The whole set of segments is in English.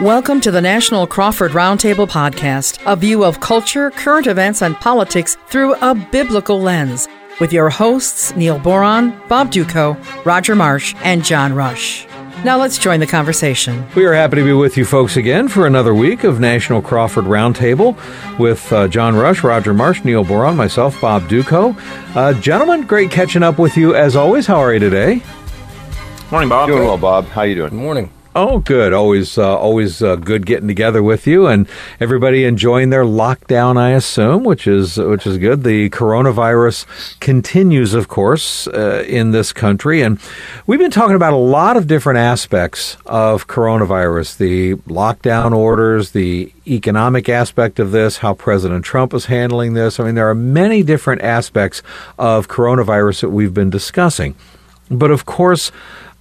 Welcome to the National Crawford Roundtable Podcast, a view of culture, current events, and politics through a biblical lens, with your hosts Neil Boron, Bob Dutko, Roger Marsh, and John Rush. Now let's join the conversation. We are happy to be with you folks again for another week of National Crawford Roundtable with uh, John Rush, Roger Marsh, Neil Boron, myself, Bob Dutko. Uh, gentlemen, great catching up with you as always. How are you today? Morning, Bob. Doing well, Bob. How are you doing? Good morning. Oh, good. Always, uh, always uh, good getting together with you, and everybody enjoying their lockdown. I assume, which is which is good. The coronavirus continues, of course, uh, in this country, and we've been talking about a lot of different aspects of coronavirus: the lockdown orders, the economic aspect of this, how President Trump is handling this. I mean, there are many different aspects of coronavirus that we've been discussing, but of course.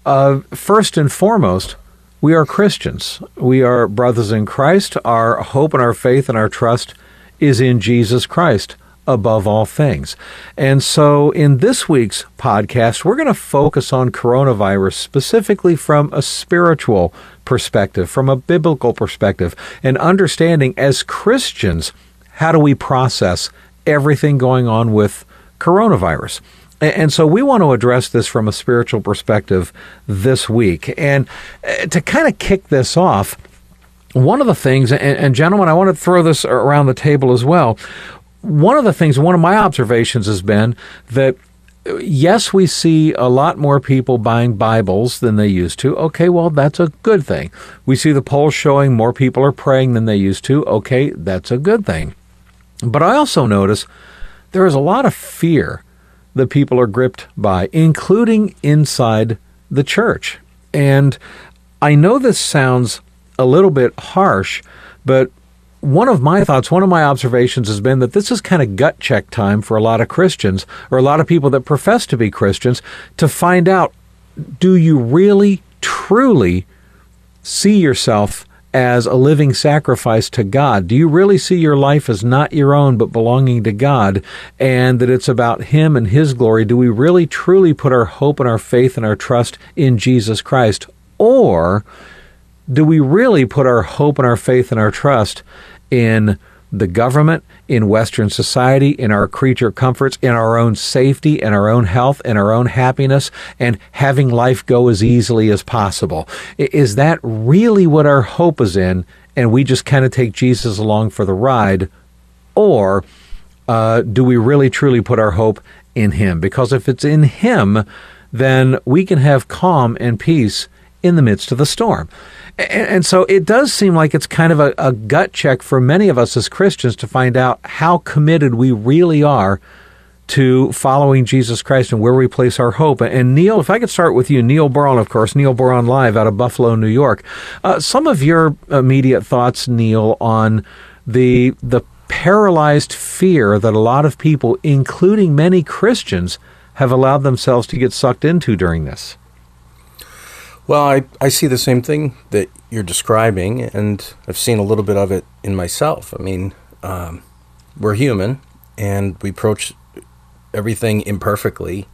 Uh, first and foremost, we are Christians. We are brothers in Christ. Our hope and our faith and our trust is in Jesus Christ above all things. And so in this week's podcast, we're going to focus on coronavirus specifically from a spiritual perspective, from a biblical perspective, and understanding as Christians, how do we process everything going on with coronavirus? And so we want to address this from a spiritual perspective this week. And uh, to kind of kick this off, one of the things, and, gentlemen, I want to throw this around the table as well. One of the things, one of my observations has been that uh, yes, we see a lot more people buying Bibles than they used to. Okay, well, that's a good thing. We see the polls showing more people are praying than they used to. Okay, that's a good thing. But I also notice there is a lot of fear that people are gripped by, including inside the church. And I know this sounds a little bit harsh, but one of my thoughts, one of my observations has been that this is kind of gut check time for a lot of Christians or a lot of people that profess to be Christians to find out do you really, truly see yourself as a living sacrifice to God? Do you really see your life as not your own, but belonging to God, and that it's about Him and His glory? Do we really truly put our hope and our faith and our trust in Jesus Christ? Or do we really put our hope and our faith and our trust in the government, in Western society, in our creature comforts, in our own safety, in our own health, in our own happiness, and having life go as easily as possible. Is that really what our hope is in? And we just kind of take Jesus along for the ride? Or uh, do we really truly put our hope in Him? Because if it's in Him, then we can have calm and peace in the midst of the storm. And, so it does seem like it's kind of a, a gut check for many of us as Christians to find out how committed we really are to following Jesus Christ and where we place our hope. And Neil, if I could start with you, Neil Boron, of course, Neil Boron Live out of Buffalo, New York. Uh, some of your immediate thoughts, Neil, on the the paralyzed fear that a lot of people, including many Christians, have allowed themselves to get sucked into during this. Well, I, I see the same thing that you're describing, and I've seen a little bit of it in myself. I mean, um, we're human, and we approach everything imperfectly.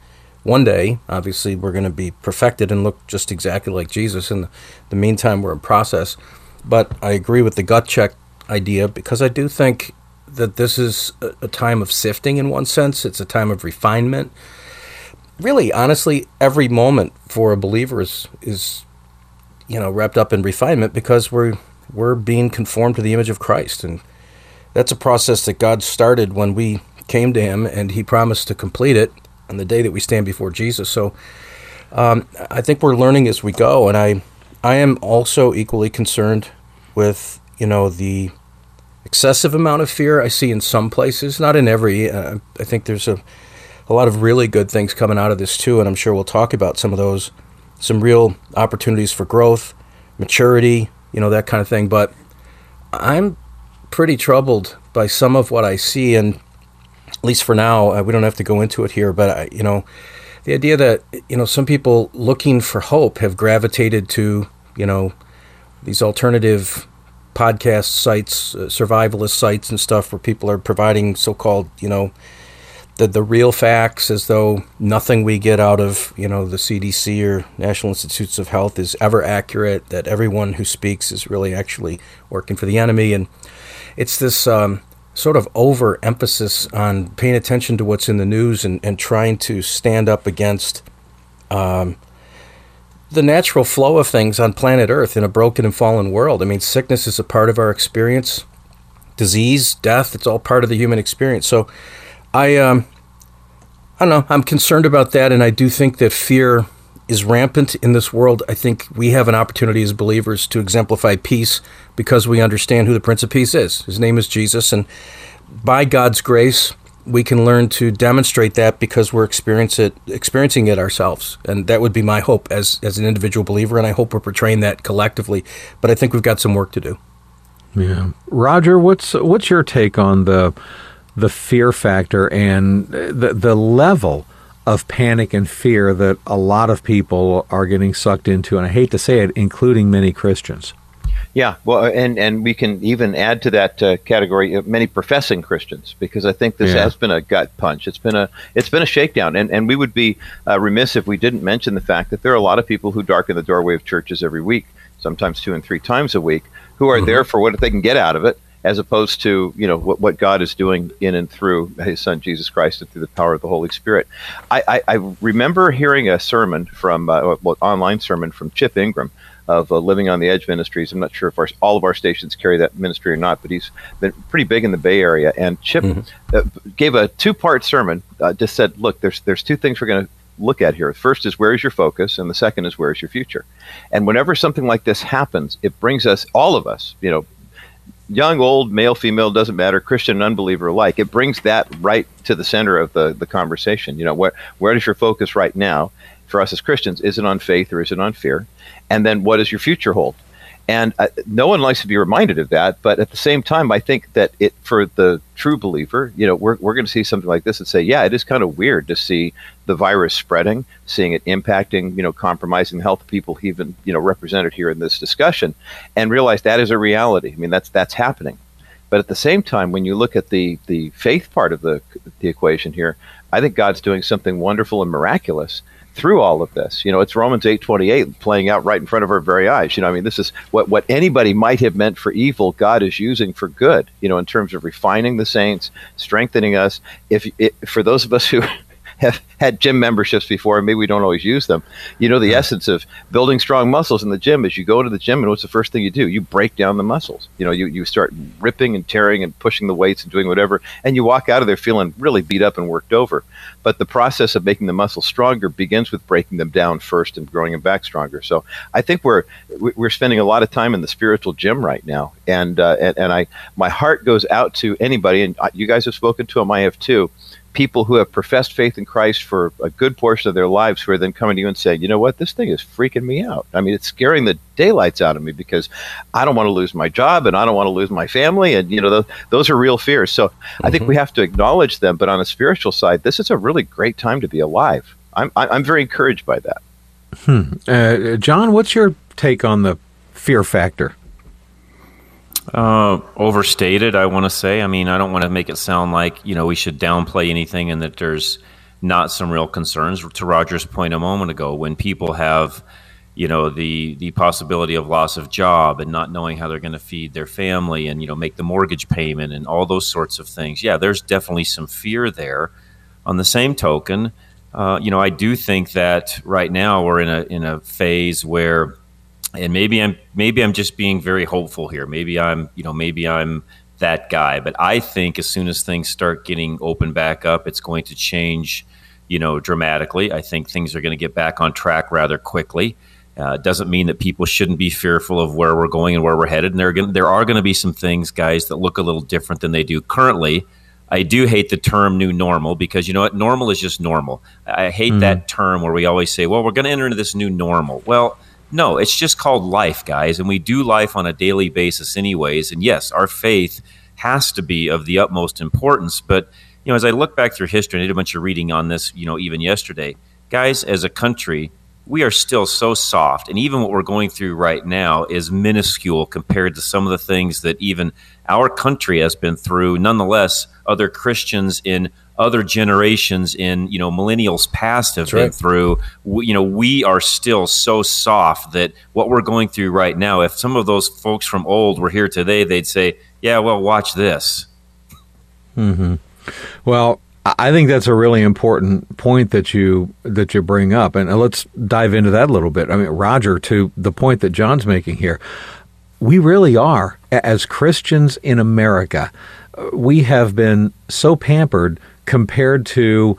One day, obviously, we're going to be perfected and look just exactly like Jesus. In the, the meantime, we're in process. But I agree with the gut check idea because I do think that this is a, a time of sifting in one sense. It's a time of refinement really, honestly, every moment for a believer is is you know wrapped up in refinement because we're we're being conformed to the image of Christ, and that's a process that God started when we came to Him, and He promised to complete it on the day that we stand before Jesus. So, um, I think we're learning as we go, and I I am also equally concerned with you know the excessive amount of fear I see in some places, not in every. Uh, I think there's a a lot of really good things coming out of this too, and I'm sure we'll talk about some of those, some real opportunities for growth, maturity, you know, that kind of thing. But I'm pretty troubled by some of what I see, and at least for now, uh, we don't have to go into it here, but I, you know, the idea that you know some people looking for hope have gravitated to you know these alternative podcast sites, uh, survivalist sites, and stuff where people are providing so-called you know the, the real facts as though nothing we get out of you know the CDC or National Institutes of Health is ever accurate that everyone who speaks is really actually working for the enemy and it's this um, sort of overemphasis on paying attention to what's in the news and, and trying to stand up against um, the natural flow of things on planet Earth in a broken and fallen world. I mean, sickness is a part of our experience, disease, death, it's all part of the human experience. So I, um, I don't know, I'm concerned about that, and I do think that fear is rampant in this world. I think we have an opportunity as believers to exemplify peace because we understand who the Prince of Peace is. His name is Jesus, and by God's grace, we can learn to demonstrate that because we're experience it, experiencing it ourselves. And that would be my hope as, as an individual believer, and I hope we're portraying that collectively. But I think we've got some work to do. Yeah, Roger, what's what's your take on the the fear factor and the the level of panic and fear that a lot of people are getting sucked into, and I hate to say it, including many Christians. Yeah, well, and and we can even add to that uh, category many professing Christians because I think this yeah. has been a gut punch. It's been a it's been a shakedown, and and we would be uh, remiss if we didn't mention the fact that there are a lot of people who darken the doorway of churches every week, sometimes two and three times a week, who are mm-hmm. there for what they can get out of it, as opposed to you know what, what God is doing in and through His Son Jesus Christ and through the power of the Holy Spirit. I, I, I remember hearing a sermon from uh, well, online sermon from Chip Ingram of uh, Living on the Edge Ministries. I'm not sure if our, all of our stations carry that ministry or not, but he's been pretty big in the Bay Area. And Chip mm-hmm. uh, gave a two part sermon. Uh, just said, look, there's there's two things we're going to look at here. First is where is your focus, and the second is where is your future. And whenever something like this happens, it brings us all of us, you know. Young, old, male, female, doesn't matter, Christian and unbeliever alike. It brings that right to the center of the, the conversation. You know, where where is your focus right now? For us as Christians, is it on faith or is it on fear? and then what does your future hold? And uh, no one likes to be reminded of that, but at the same time, I think that it for the true believer, you know, we're we're going to see something like this and say, yeah, it is kind of weird to see the virus spreading, seeing it impacting, you know, compromising the health of people even you know represented here in this discussion, and realize that is a reality. I mean, that's that's happening. But at the same time, when you look at the the faith part of the the equation here, I think God's doing something wonderful and miraculous through all of this. You know, it's Romans 8:28 playing out right in front of our very eyes. You know, I mean, this is what what anybody might have meant for evil, God is using for good. You know, in terms of refining the saints, strengthening us. If for those of us who have had gym memberships before and maybe we don't always use them. You know, the yeah. essence of building strong muscles in the gym is you go to the gym and what's the first thing you do? You break down the muscles. You know, you, you start ripping and tearing and pushing the weights and doing whatever, and you walk out of there feeling really beat up and worked over. But the process of making the muscles stronger begins with breaking them down first and growing them back stronger. So I think we're we're spending a lot of time in the spiritual gym right now, and uh, and, and I my heart goes out to anybody, and you guys have spoken to them, I have too people who have professed faith in Christ for a good portion of their lives who are then coming to you and saying, you know what, this thing is freaking me out. I mean, it's scaring the daylights out of me because I don't want to lose my job and I don't want to lose my family. And, you know, those, those are real fears. So mm-hmm. I think we mm-hmm. have to acknowledge them. But on a spiritual side, this is a really great time to be alive. I'm, I'm very encouraged by that. Hmm. Uh, John, what's your take on the fear factor? Uh, overstated, I want to say. I mean, I don't want to make it sound like you know we should downplay anything and that there's not some real concerns. To Roger's point a moment ago, when people have you know the the possibility of loss of job and not knowing how they're going to feed their family and you know make the mortgage payment and all those sorts of things. Yeah, there's definitely some fear there. On the same token, uh, you know, I do think that right now we're in a in a phase where and maybe I'm maybe I'm just being very hopeful here. Maybe I'm you know maybe I'm that guy, but I think as soon as things start getting open back up, it's going to change, you know, dramatically. I think things are going to get back on track rather quickly. Uh, doesn't mean that people shouldn't be fearful of where we're going and where we're headed. And there are going there are going to be some things, guys, that look a little different than they do currently. I do hate the term new normal because you know what? Normal is just normal. I hate mm. that term where we always say, well, we're going to enter into this new normal. Well, no, it's just called life, guys, and we do life on a daily basis, anyways. And yes, our faith has to be of the utmost importance. But you know, as I look back through history, and I did a bunch of reading on this, you know, even yesterday, guys, as a country, we are still so soft, and even what we're going through right now is minuscule compared to some of the things that even our country has been through. Nonetheless, other Christians in other generations in you know millennials past have That's been right. through. We, you know, we are still so soft that what we're going through right now. If some of those folks from old were here today, they'd say, "Yeah, well, watch this." Mhm well, I think that's a really important point that you that you bring up, and let's dive into that a little bit. I mean, Roger, to the point that John's making here, we really are as Christians in America. uh, We have been so pampered compared to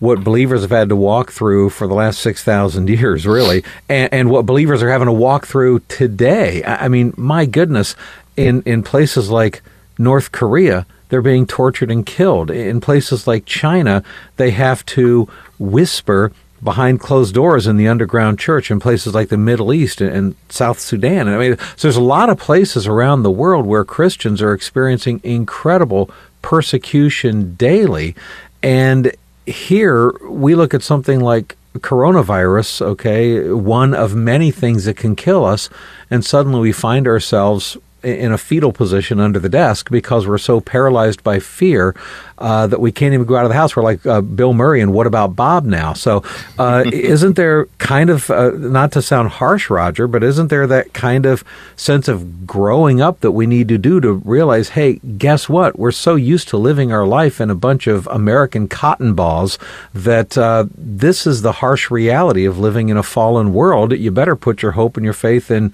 what believers have had to walk through for the last 6,000 years, really, and, and what believers are having to walk through today. I I mean, my goodness, in, in places like North Korea, they're being tortured and killed. In places like China, they have to whisper behind closed doors in the underground church in places like the Middle East and, South Sudan. I mean, so there's a lot of places around the world where Christians are experiencing incredible persecution daily. And here we look at something like coronavirus, okay, one of many things that can kill us, and suddenly we find ourselves in a fetal position under the desk because we're so paralyzed by fear uh, that we can't even go out of the house. We're like uh, Bill Murray and What About Bob now? So, uh, isn't there kind of, uh, not to sound harsh, Roger, but isn't there that kind of sense of growing up that we need to do to realize, hey, guess what? We're so used to living our life in a bunch of American cotton balls that uh, this is the harsh reality of living in a fallen world. You better put your hope and your faith in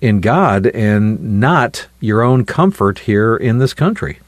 in God and not your own comfort here in this country.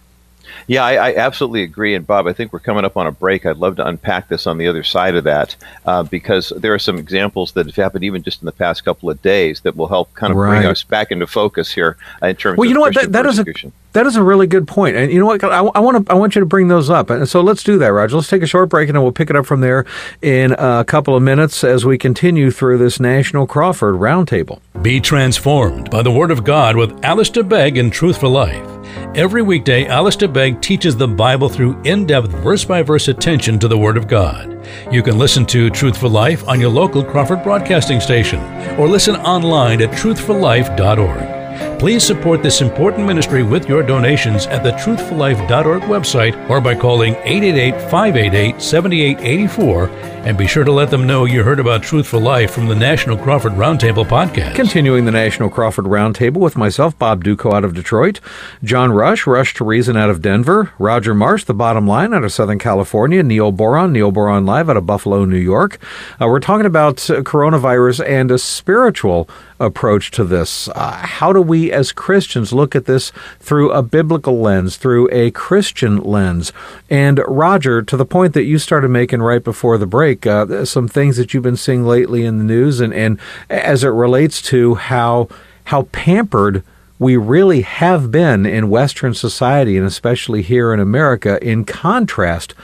Yeah, I, I absolutely agree. And Bob, I think we're coming up on a break. I'd love to unpack this on the other side of that uh, because there are some examples that have happened even just in the past couple of days that will help kind of Right. bring us back into focus here uh, in terms Well, of you know what? That, that is a that is a really good point. And you know what? I, I want to I want you to bring those up. And so let's do that, Roger. Let's take a short break, and then we'll pick it up from there in a couple of minutes as we continue through this National Crawford Roundtable. Be transformed by the Word of God with Alistair Begg in Truth for Life. Every weekday, Alistair Begg teaches the Bible through in depth, verse by verse attention to the Word of God. You can listen to Truth for Life on your local Crawford Broadcasting Station or listen online at truthforlife.org. Please support this important ministry with your donations at the truthforlife.org website or by calling 888 588 7884 and be sure to let them know you heard about Truth for Life from the National Crawford Roundtable podcast. Continuing the National Crawford Roundtable with myself, Bob Dutko out of Detroit, John Rush, Rush to Reason out of Denver, Roger Marsh, The Bottom Line out of Southern California, Neil Boron, Neil Boron Live out of Buffalo, New York. Uh, we're talking about uh, coronavirus and a spiritual approach to this. Uh, how do we as Christians look at this through a biblical lens, through a Christian lens? And Roger, to the point that you started making right before the break, uh, some things that you've been seeing lately in the news, and, and as it relates to how how pampered we really have been in Western society, and especially here in America, in contrast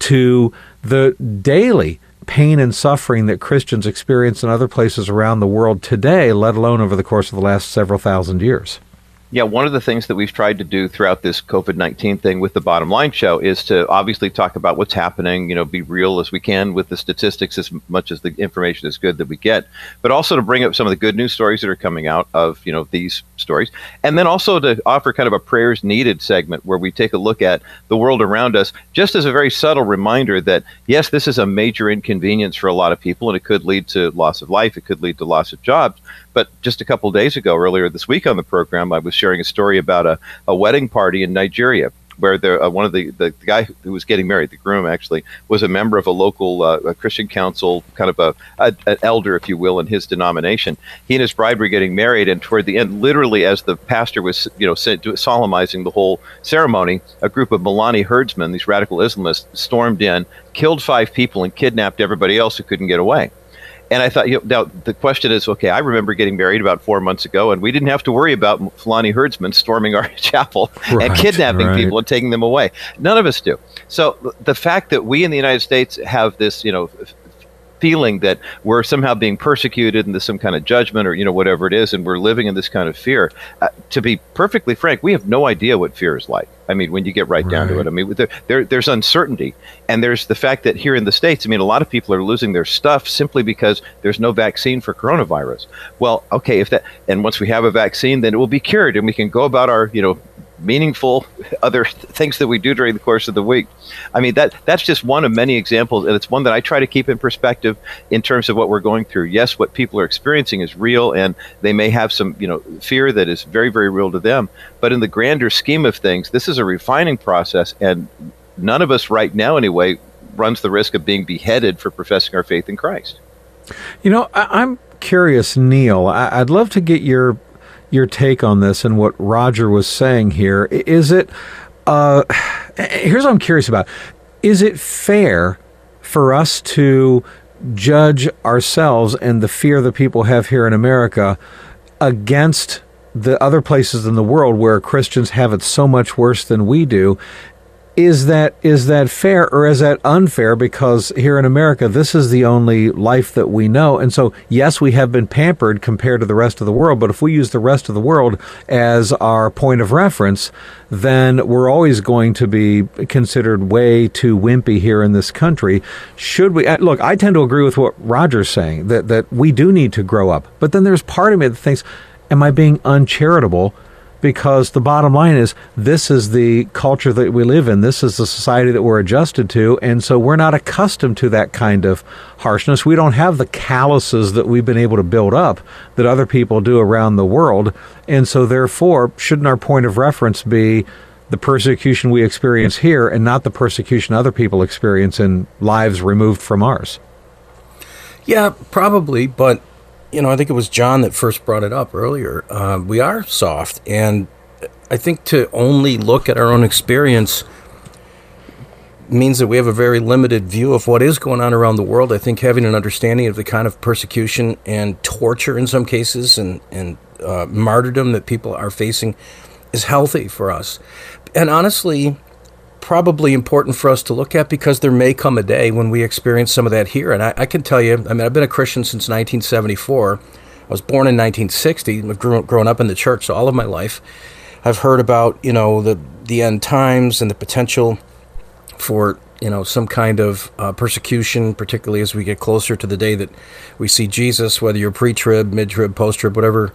to the daily pain and suffering that Christians experience in other places around the world today, let alone over the course of the last several thousand years. Yeah, one of the things that we've tried to do throughout this COVID 19 thing with the bottom line show is to obviously talk about what's happening, you know, be real as we can with the statistics as much as the information is good that we get, but also to bring up some of the good news stories that are coming out of, you know, these stories. And then also to offer kind of a prayers needed segment where we take a look at the world around us, just as a very subtle reminder that, yes, this is a major inconvenience for a lot of people and it could lead to loss of life, it could lead to loss of jobs. But just a couple days ago, earlier this week on the program, I was sharing a story about a, a wedding party in Nigeria where there, uh, one of the, the, the guy who was getting married, the groom actually, was a member of a local uh, a Christian council, kind of a, a an elder, if you will, in his denomination. He and his bride were getting married, and toward the end, literally as the pastor was, you know, solemnizing the whole ceremony, a group of Fulani herdsmen, these radical Islamists, stormed in, killed five people, and kidnapped everybody else who couldn't get away. And I thought, you know, now the question is, okay, I remember getting married about four months ago, and we didn't have to worry about Fulani herdsmen storming our chapel Right, and kidnapping right. people and taking them away. None of us do. So the fact that we in the United States have this, you know, feeling that we're somehow being persecuted and there's some kind of judgment or you know whatever it is and we're living in this kind of fear. Uh, to be perfectly frank we have no idea what fear is like. I mean when you get right, down to it i mean there, there, there's uncertainty. And there's the fact that here in the states i mean a lot of people are losing their stuff simply because there's no vaccine for coronavirus. Well okay if that and once we have a vaccine then it will be cured and we can go about our you know meaningful other things that we do during the course of the week. I mean that that's just one of many examples, and it's one that I try to keep in perspective in terms of what we're going through. Yes, what people are experiencing is real, and they may have some you know fear that is very very real to them. But in the grander scheme of things, this is a refining process, and none of us right now anyway runs the risk of being beheaded for professing our faith in Christ. You know, I, am curious, Neil. I, would love to get your your take on this and what Roger was saying here. Is it? Uh, here's what I'm curious about. Is it fair for us to judge ourselves and the fear that people have here in America against the other places in the world where Christians have it so much worse than we do? Is that is that fair or is that unfair? Because here in America this is the only life that we know. And so yes we have been pampered compared to the rest of the world but if we use the rest of the world as our point of reference then we're always going to be considered way too wimpy here in this country. Should we uh, look I tend to agree with what Roger's saying that that we do need to grow up. But then there's part of me that thinks am I being uncharitable because the bottom line is this is the culture that we live in. This is the society that we're adjusted to. And so we're not accustomed to that kind of harshness. We don't have the calluses that we've been able to build up that other people do around the world. And so, therefore, shouldn't our point of reference be the persecution we experience here and not the persecution other people experience in lives removed from ours? Yeah, probably. But you know, I think it was John that first brought it up earlier. Uh, we are soft, and I think to only look at our own experience means that we have a very limited view of what is going on around the world. I think having an understanding of the kind of persecution and torture in some cases and, and uh, martyrdom that people are facing is healthy for us. And honestly, probably important for us to look at because there may come a day when we experience some of that here. And I, I can tell you, I mean, I've been a Christian since 1974. I was born in 1960. I've grown, grown up in the church so all of my life. I've heard about, you know, the, the end times and the potential for, you know, some kind of uh, persecution, particularly as we get closer to the day that we see Jesus, whether you're pre-trib, mid-trib, post-trib, whatever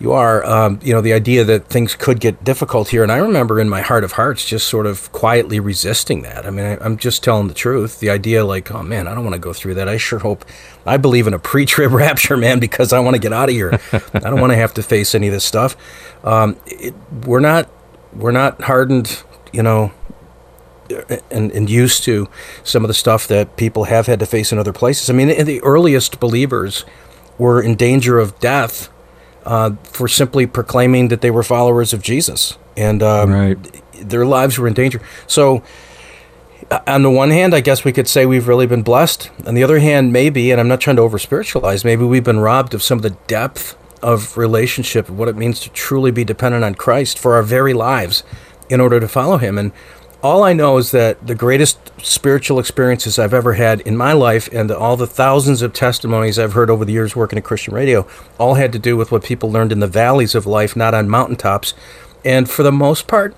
you are, um, you know, the idea that things could get difficult here. And I remember in my heart of hearts just sort of quietly resisting that. I mean, I, am just telling the truth. The idea, like, oh man, I don't want to go through that. I sure hope I believe in a pre trib rapture, man, because I want to get out of here. I don't want to have to face any of this stuff. Um, it, we're not, we're not hardened, you know, and, and used to some of the stuff that people have had to face in other places. I mean, the earliest believers were in danger of death uh, for simply proclaiming that they were followers of Jesus, and um, right. their lives were in danger. So, uh, on the one hand, I guess we could say we've really been blessed. On the other hand, maybe, and I'm not trying to over spiritualize, maybe we've been robbed of some of the depth of relationship, what it means to truly be dependent on Christ for our very lives in order to follow Him. And all I know is that the greatest spiritual experiences I've ever had in my life and all the thousands of testimonies I've heard over the years working at Christian radio all had to do with what people learned in the valleys of life, not on mountaintops. And for the most part,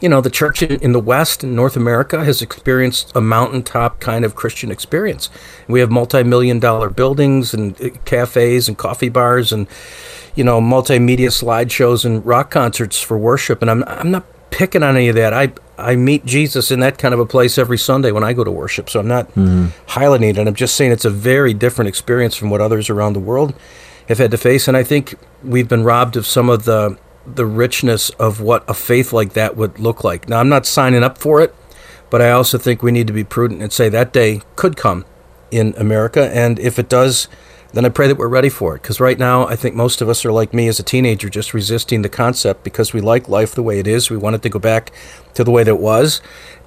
you know, the church in the West and North America has experienced a mountaintop kind of Christian experience. We have multi million dollar buildings and uh, cafes and coffee bars and, you know, multimedia slideshows and rock concerts for worship. And I'm, I'm not picking on any of that. I I meet Jesus in that kind of a place every Sunday when I go to worship. So I'm not mm-hmm. highlighting it. I'm just saying it's a very different experience from what others around the world have had to face. And I think we've been robbed of some of the the richness of what a faith like that would look like. Now I'm not signing up for it, but I also think we need to be prudent and say that day could come in America. And if it does, then I pray that we're ready for it. Because right now, I think most of us are like me as a teenager, just resisting the concept because we like life the way it is. We want it to go back to the way that it was.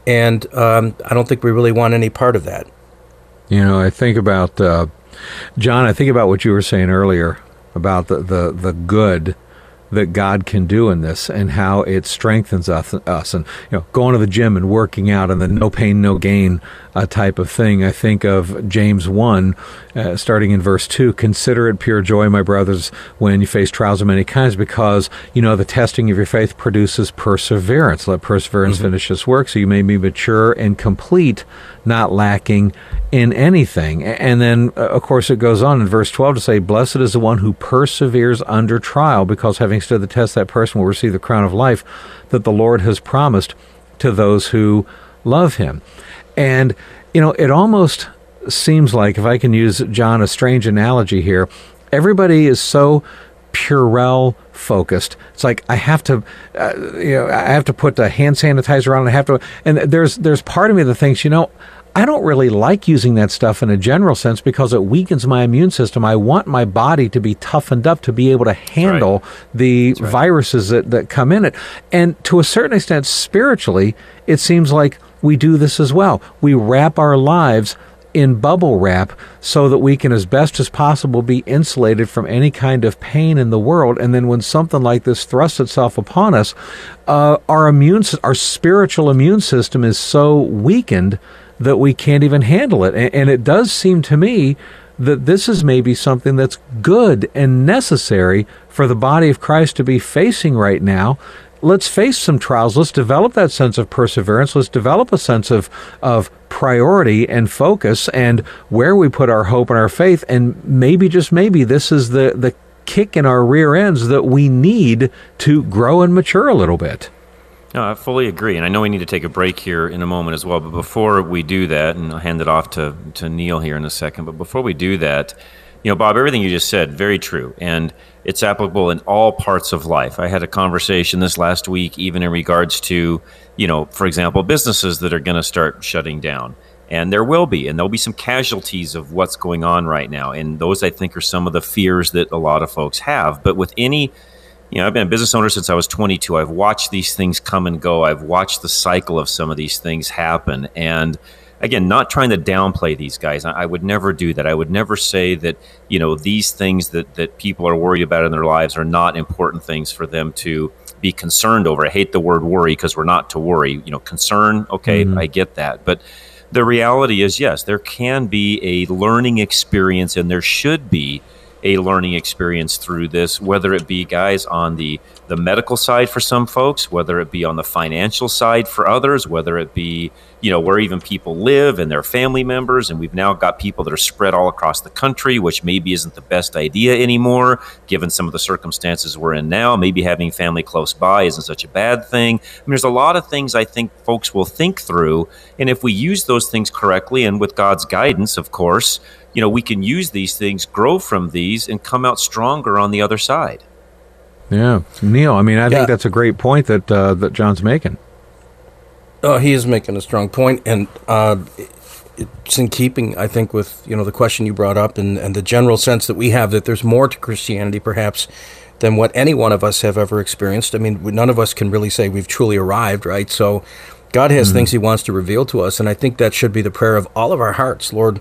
And um, I don't think we really want any part of that. You know, I think about, uh, John, I think about what you were saying earlier about the, the, the good that God can do in this and how it strengthens us, us and you know going to the gym and working out and the no pain no gain uh, type of thing. I think of James 1, uh, starting in verse 2 Consider it pure joy, my brothers, when you face trials of many kinds, because, you know, the testing of your faith produces perseverance. Let perseverance mm-hmm. finish its work so you may be mature and complete, not lacking in anything. And then, uh, of course, it goes on in verse 12 to say, Blessed is the one who perseveres under trial, because having stood the test, that person will receive the crown of life that the Lord has promised to those who love him. And, you know, it almost seems like, if I can use, John, a strange analogy here, everybody is so Purell focused. It's like I have to, uh, you know, I have to put the hand sanitizer on. I have to, and there's there's part of me that thinks, you know, I don't really like using that stuff in a general sense because it weakens my immune system. I want my body to be toughened up to be able to handle right. the right. viruses that, that come in it. And to a certain extent, spiritually, it seems like we do this as well. We wrap our lives in bubble wrap so that we can, as best as possible, be insulated from any kind of pain in the world. And then when something like this thrusts itself upon us, uh, our immune, our spiritual immune system is so weakened that we can't even handle it. And, and it does seem to me that this is maybe something that's good and necessary for the body of Christ to be facing right now let's face some trials. Let's develop that sense of perseverance. Let's develop a sense of, of priority and focus and where we put our hope and our faith. And maybe, just maybe, this is the, the kick in our rear ends that we need to grow and mature a little bit. No, I fully agree, and I know we need to take a break here in a moment as well. But before we do that, and I'll hand it off to to Neil here in a second. But before we do that, you know, Bob, everything you just said, very true, and it's applicable in all parts of life. I had a conversation this last week, even in regards to, you know, for example, businesses that are going to start shutting down. And there will be, and there'll be some casualties of what's going on right now. And those, I think, are some of the fears that a lot of folks have. But with any you know, I've been a business owner since I was 22. I've watched these things come and go. I've watched the cycle of some of these things happen. And again, not trying to downplay these guys. I, would never do that. I would never say that, you know, these things that, that people are worried about in their lives are not important things for them to be concerned over. I hate the word worry because we're not to worry. You know, concern, okay, mm-hmm. I get that. But the reality is, yes, there can be a learning experience and there should be a learning experience through this, whether it be guys on the the medical side for some folks, whether it be on the financial side for others, whether it be you know where even people live and their family members, and we've now got people that are spread all across the country, which maybe isn't the best idea anymore, given some of the circumstances we're in now. Maybe having family close by isn't such a bad thing. I mean, there's a lot of things I think folks will think through, and if we use those things correctly and with God's guidance, of course you know, we can use these things, grow from these, and come out stronger on the other side. Yeah, Neil. I mean, I yeah. think that's a great point that uh, that John's making. Oh, he is making a strong point, and uh, it's in keeping, I think, with you know the question you brought up, and, and the general sense that we have that there's more to Christianity, perhaps, than what any one of us have ever experienced. I mean, none of us can really say we've truly arrived, right? So, God has mm-hmm. things He wants to reveal to us, and I think that should be the prayer of all of our hearts, Lord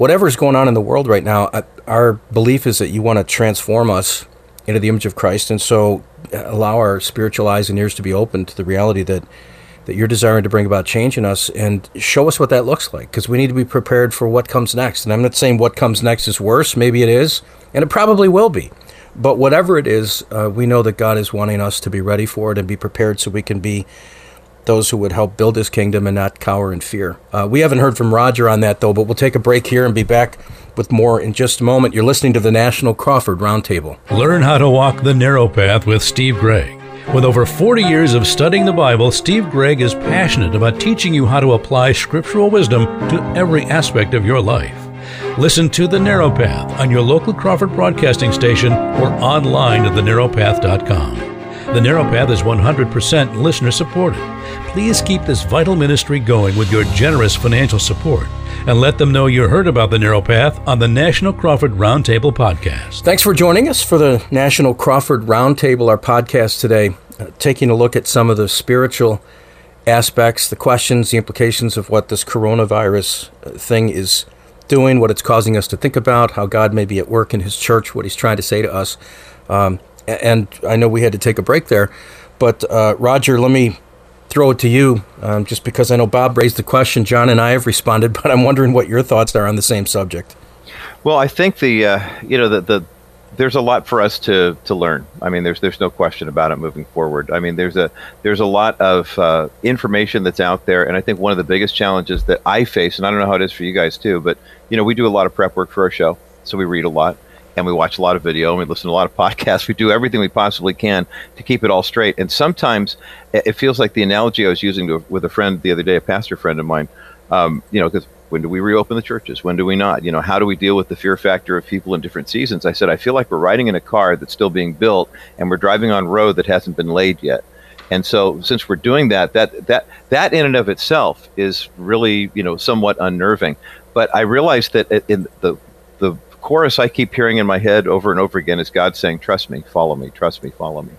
whatever's going on in the world right now, our belief is that you want to transform us into the image of Christ, and so uh, allow our spiritual eyes and ears to be open to the reality that that you're desiring to bring about change in us, and show us what that looks like, because we need to be prepared for what comes next. And I'm not saying what comes next is worse; maybe it is, and it probably will be. But whatever it is, uh, we know that God is wanting us to be ready for it and be prepared, so we can be those who would help build his kingdom and not cower in fear. Uh, we haven't heard from Roger on that, though, but we'll take a break here and be back with more in just a moment. You're listening to the National Crawford Roundtable. Learn how to walk the narrow path with Steve Gregg. With over 40 years of studying the Bible, Steve Gregg is passionate about teaching you how to apply scriptural wisdom to every aspect of your life. Listen to The Narrow Path on your local Crawford broadcasting station or online at thenarrowpath.com. The Narrow Path is 100% listener supported. Please keep this vital ministry going with your generous financial support and let them know you heard about the Narrow Path on the National Crawford Roundtable podcast. Thanks for joining us for the National Crawford Roundtable, our podcast today, uh, taking a look at some of the spiritual aspects, the questions, the implications of what this coronavirus uh, thing is doing, what it's causing us to think about, how God may be at work in His church, what He's trying to say to us. Um, and I know we had to take a break there, but uh, Roger, let me throw it to you, um, just because I know Bob raised the question. John and I have responded, but I'm wondering what your thoughts are on the same subject. Well, I think the uh, you know the, the there's a lot for us to to learn. I mean, there's there's no question about it moving forward. I mean, there's a there's a lot of uh, information that's out there, and I think one of the biggest challenges that I face, and I don't know how it is for you guys too, but you know, we do a lot of prep work for our show, so we read a lot and we watch a lot of video and we listen to a lot of podcasts. We do everything we possibly can to keep it all straight. And sometimes it feels like the analogy I was using to, with a friend the other day, a pastor friend of mine. Um, you know, because when do we reopen the churches? When do we not? You know, how do we deal with the fear factor of people in different seasons? I said, I feel like we're riding in a car that's still being built and we're driving on road that hasn't been laid yet. And so, since we're doing that, that that that in and of itself is really, you know, somewhat unnerving. But I realized that in the the chorus I keep hearing in my head over and over again is God saying, "Trust me, follow me, trust me, follow me."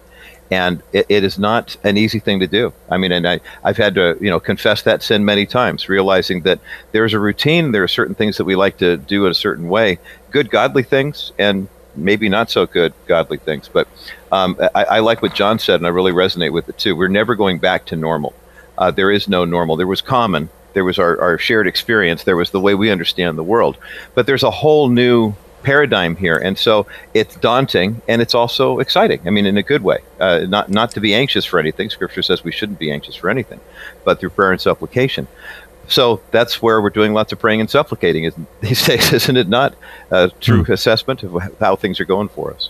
and it, it is not an easy thing to do. I mean, and I, I've had to, you know, confess that sin many times, realizing that there's a routine, there are certain things that we like to do in a certain way, good godly things, and maybe not so good godly things. But um, I, I, like what John said, and I really resonate with it too. We're never going back to normal. Uh, there is no normal. There was common. There was our, our shared experience. There was the way we understand the world. But there's a whole new paradigm here, and so it's daunting and it's also exciting. I mean, in a good way. Uh, not not to be anxious for anything. Scripture says we shouldn't be anxious for anything, but through prayer and supplication. So that's where we're doing lots of praying and supplicating these days, isn't it? Not a true hmm. assessment of how things are going for us.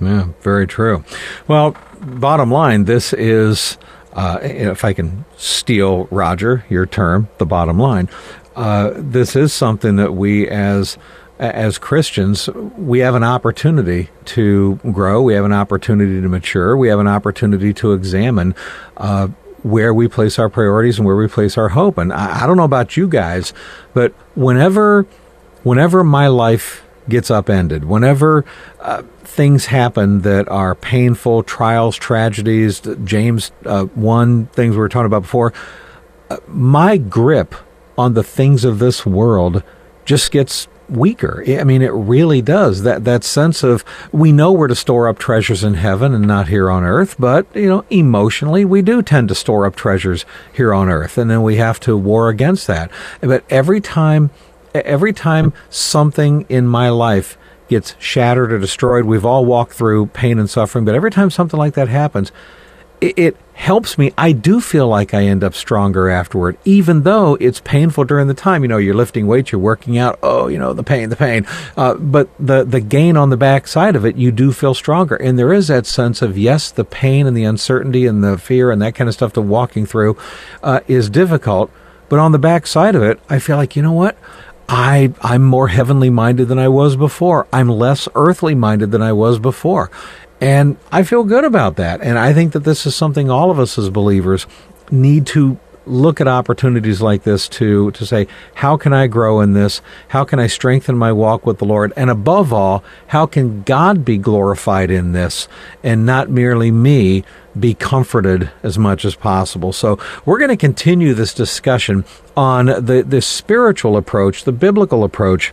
Yeah, very true. Well, bottom line, this is. Uh, if I can steal Roger your term, the bottom line, uh, this is something that we as as Christians, we have an opportunity to grow. We have an opportunity to mature. We have an opportunity to examine uh, where we place our priorities and where we place our hope. And I, I don't know about you guys, but whenever, whenever my life gets upended, whenever uh, things happen that are painful, trials, tragedies, James uh, 1, things we were talking about before, uh, my grip on the things of this world just gets weaker. I mean, it really does. That that sense of we know we're to store up treasures in heaven and not here on earth, but you know, emotionally we do tend to store up treasures here on earth, and then we have to war against that. But every time, every time something in my life gets shattered or destroyed, we've all walked through pain and suffering. But every time something like that happens, it, it helps me. I do feel like I end up stronger afterward, even though it's painful during the time. You know, you're lifting weights, you're working out. Oh, you know, the pain, the pain. Uh, but the the gain on the back side of it, you do feel stronger, and there is that sense of yes, the pain and the uncertainty and the fear and that kind of stuff to walking through uh, is difficult. But on the back side of it, I feel like you know what. I, I'm more heavenly minded than I was before. I'm less earthly minded than I was before. And I feel good about that. And I think that this is something all of us as believers need to look at opportunities like this to to say how can I grow in this how can I strengthen my walk with the Lord and above all how can God be glorified in this and not merely me be comforted as much as possible. So we're going to continue this discussion on the the spiritual approach the biblical approach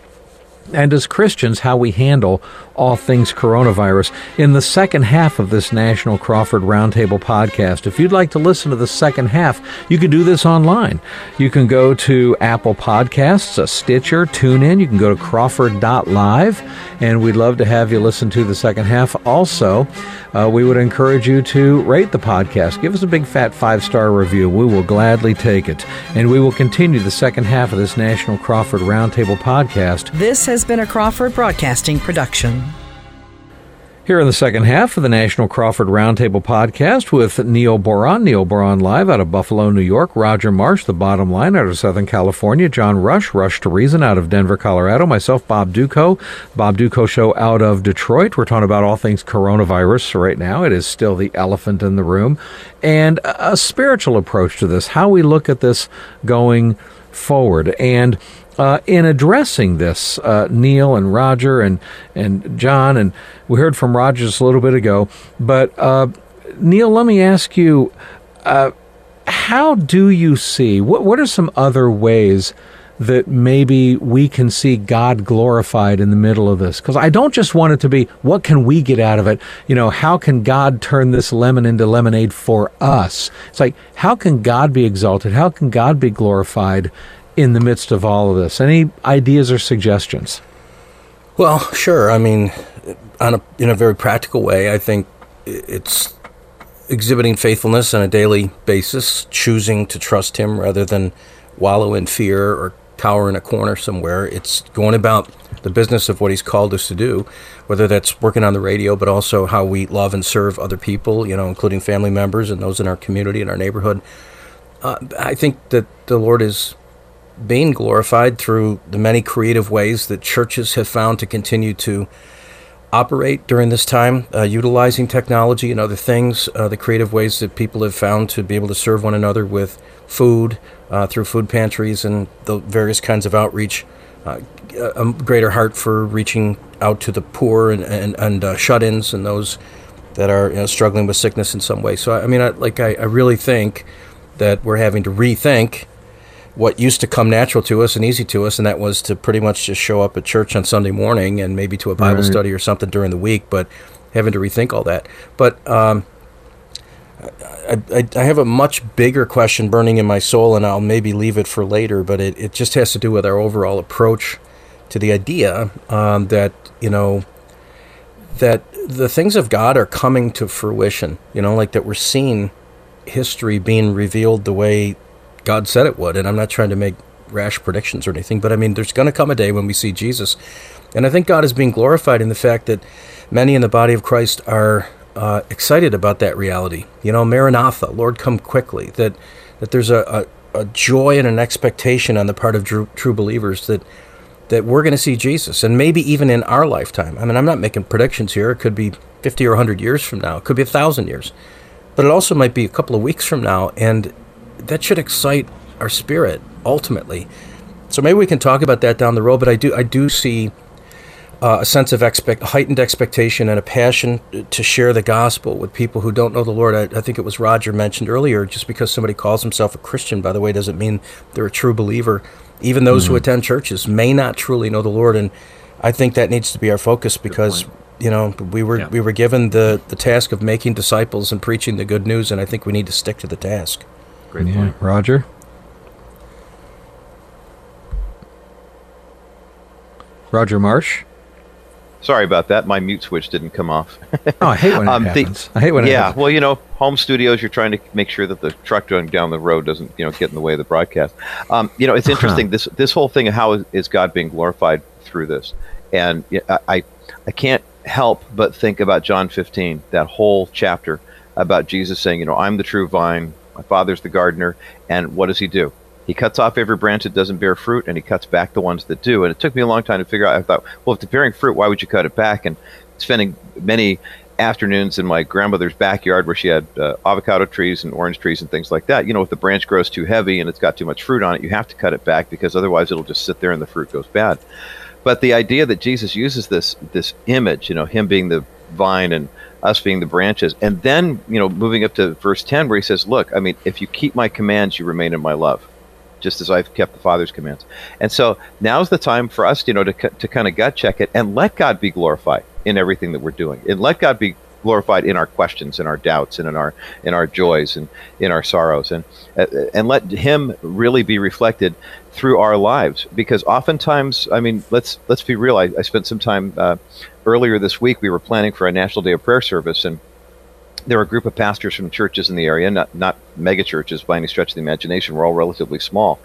and as Christians, how we handle all things coronavirus in the second half of this National Crawford Roundtable podcast. If you'd like to listen to the second half, you can do this online. You can go to Apple Podcasts, a Stitcher, TuneIn. You can go to crawford.live, and we'd love to have you listen to the second half. Also, uh, we would encourage you to rate the podcast. Give us a big fat five star review. We will gladly take it. And we will continue the second half of this National Crawford Roundtable podcast. This has been a Crawford Broadcasting production. Here in the second half of the National Crawford Roundtable podcast with Neil Boron, Neil Boron live out of Buffalo, New York, Roger Marsh, the bottom line out of Southern California, John Rush, Rush to Reason out of Denver, Colorado, myself, Bob Dutko, Bob Dutko Show out of Detroit. We're talking about all things coronavirus right now. It is still the elephant in the room. And a spiritual approach to this, how we look at this going forward. And uh, in addressing this, uh, Neil and Roger and and John, and we heard from Roger just a little bit ago. But uh, Neil, let me ask you: uh, How do you see? What what are some other ways that maybe we can see God glorified in the middle of this? Because I don't just want it to be, what can we get out of it? You know, how can God turn this lemon into lemonade for us? It's like, how can God be exalted? How can God be glorified in the midst of all of this? Any ideas or suggestions? Well, sure. I mean, a, in a very practical way, I think it's exhibiting faithfulness on a daily basis, choosing to trust Him rather than wallow in fear or cower in a corner somewhere. It's going about the business of what He's called us to do, whether that's working on the radio, but also how we love and serve other people, you know, including family members and those in our community and our neighborhood. Uh, I think that the Lord is being glorified through the many creative ways that churches have found to continue to operate during this time, uh, utilizing technology and other things, uh, the creative ways that people have found to be able to serve one another with food uh, through food pantries and the various kinds of outreach, uh, a greater heart for reaching out to the poor and, and, and uh, shut ins and those that are you know, struggling with sickness in some way. So, I mean, I, like, I, I really think that we're having to rethink what used to come natural to us and easy to us, and that was to pretty much just show up at church on Sunday morning and maybe to a Bible right. study or something during the week, but having to rethink all that. But um, I, I, I, have a much bigger question burning in my soul, and I'll maybe leave it for later, but it, it just has to do with our overall approach to the idea um, that, you know, that the things of God are coming to fruition, you know, like that we're seeing history being revealed the way God said it would, and I'm not trying to make rash predictions or anything, but I mean, there's going to come a day when we see Jesus. And I think God is being glorified in the fact that many in the body of Christ are uh, excited about that reality. You know, Maranatha, Lord, come quickly. That that there's a, a, a joy and an expectation on the part of true, true believers that that we're going to see Jesus, and maybe even in our lifetime. I mean, I'm not making predictions here. It could be 50 or 100 years from now. It could be a thousand years, but it also might be a couple of weeks from now. And that should excite our spirit ultimately. So maybe we can talk about that down the road. But I do I do see uh, a sense of expect heightened expectation and a passion to share the gospel with people who don't know the Lord. I, I think it was Roger mentioned earlier. Just because somebody calls himself a Christian, by the way, doesn't mean they're a true believer. Even those mm-hmm. who attend churches may not truly know the Lord, and I think that needs to be our focus because you know we were yeah. we were given the the task of making disciples and preaching the good news, and I think we need to stick to the task. Great yeah. point. Roger? Roger Marsh? Sorry about that. My mute switch didn't come off. oh, I hate when it um, happens. The, I hate when yeah, happens. well, you know, home studios, you're trying to make sure that the truck going down the road doesn't, you know, get in the way of the broadcast. Um, you know, it's interesting. this this whole thing of how is God being glorified through this, and I I can't help but think about John 15, that whole chapter about Jesus saying, you know, I'm the true vine, my father's the gardener, and what does he do? He cuts off every branch that doesn't bear fruit, and he cuts back the ones that do. And it took me a long time to figure out. I thought, well, if it's bearing fruit, why would you cut it back? And spending many afternoons in my grandmother's backyard where she had uh, avocado trees and orange trees and things like that. You know, if the branch grows too heavy and it's got too much fruit on it, you have to cut it back because otherwise it'll just sit there and the fruit goes bad. But the idea that Jesus uses this this image, you know, him being the vine and us being the branches. And then, you know, moving up to verse 10, where he says, Look, I mean, if you keep my commands, you remain in my love, just as I've kept the Father's commands. And so now's the time for us, you know, to, to kind of gut check it and let God be glorified in everything that we're doing. And let God be glorified in our questions and our doubts and in our in our joys and in our sorrows and uh, and let him really be reflected through our lives because oftentimes i mean let's let's be real i, I spent some time uh, earlier this week, we were planning for a National Day of Prayer service, and there were a group of pastors from churches in the area, not not mega churches by any stretch of the imagination. We're all relatively small,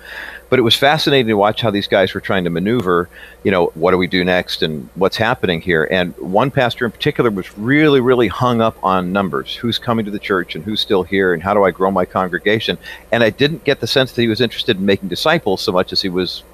but it was fascinating to watch how these guys were trying to maneuver. You know, what do we do next, and what's happening here? And one pastor in particular was really, really hung up on numbers: who's coming to the church, and who's still here, and how do I grow my congregation? And I didn't get the sense that he was interested in making disciples so much as he was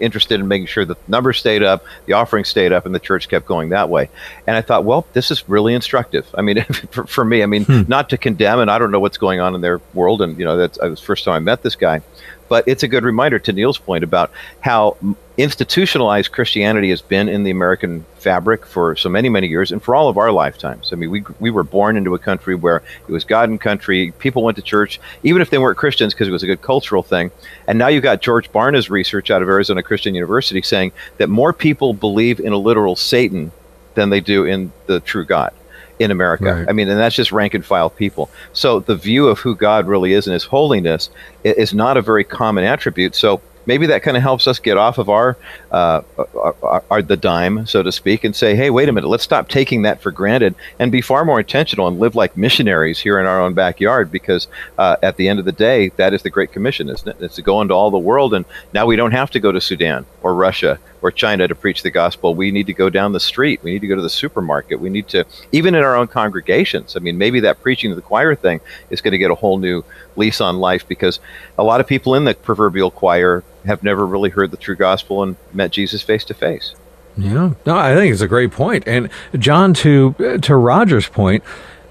interested in making sure the numbers stayed up, the offering stayed up, and the church kept going that way. And I thought, well, this is really instructive. I mean, for, for me, I mean, hmm. not to condemn, and I don't know what's going on in their world, and you know, that's was the first time I met this guy, but it's a good reminder to Neil's point about how institutionalized Christianity has been in the American fabric for so many, many years and for all of our lifetimes. I mean, we, we were born into a country where it was God and country. People went to church, even if they weren't Christians, because it was a good cultural thing. And now you've got George Barna's research out of Arizona Christian University saying that more people believe in a literal Satan than they do in the true God in America. Right. I mean, and that's just rank and file people. So the view of who God really is and his holiness is not a very common attribute. So maybe that kind of helps us get off of our, uh, our, our, the dime, so to speak, and say, hey, wait a minute, let's stop taking that for granted and be far more intentional and live like missionaries here in our own backyard. Because uh, at the end of the day, that is the Great Commission, isn't it? It's to go into all the world, and now we don't have to go to Sudan or Russia or China to preach the gospel. We need to go down the street. We need to go to the supermarket. We need to, even in our own congregations. I mean, maybe that preaching to the choir thing is going to get a whole new lease on life because a lot of people in the proverbial choir have never really heard the true gospel and met Jesus face to face. Yeah, no, I think it's a great point. And John, to to Roger's point,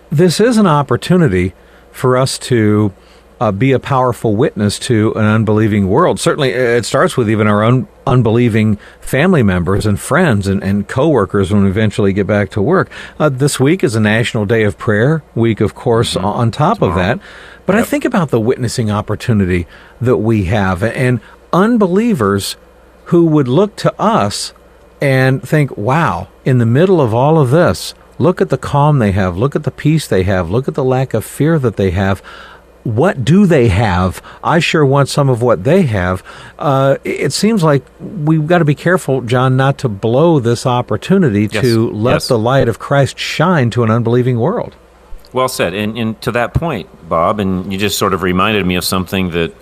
this is an opportunity for us to uh, be a powerful witness to an unbelieving world. Certainly, it starts with even our own unbelieving family members and friends and, and coworkers when we eventually get back to work. Uh, this week is a National Day of Prayer week, of course, mm-hmm. on top Tomorrow. of that. But yep. I think about the witnessing opportunity that we have and unbelievers who would look to us and think, wow, in the middle of all of this, look at the calm they have, look at the peace they have, look at the lack of fear that they have what do they have? I sure want some of what they have. Uh, it seems like we've got to be careful, John, not to blow this opportunity yes. to let yes. the light of Christ shine to an unbelieving world. Well said. And, and to that point, Bob, and you just sort of reminded me of something that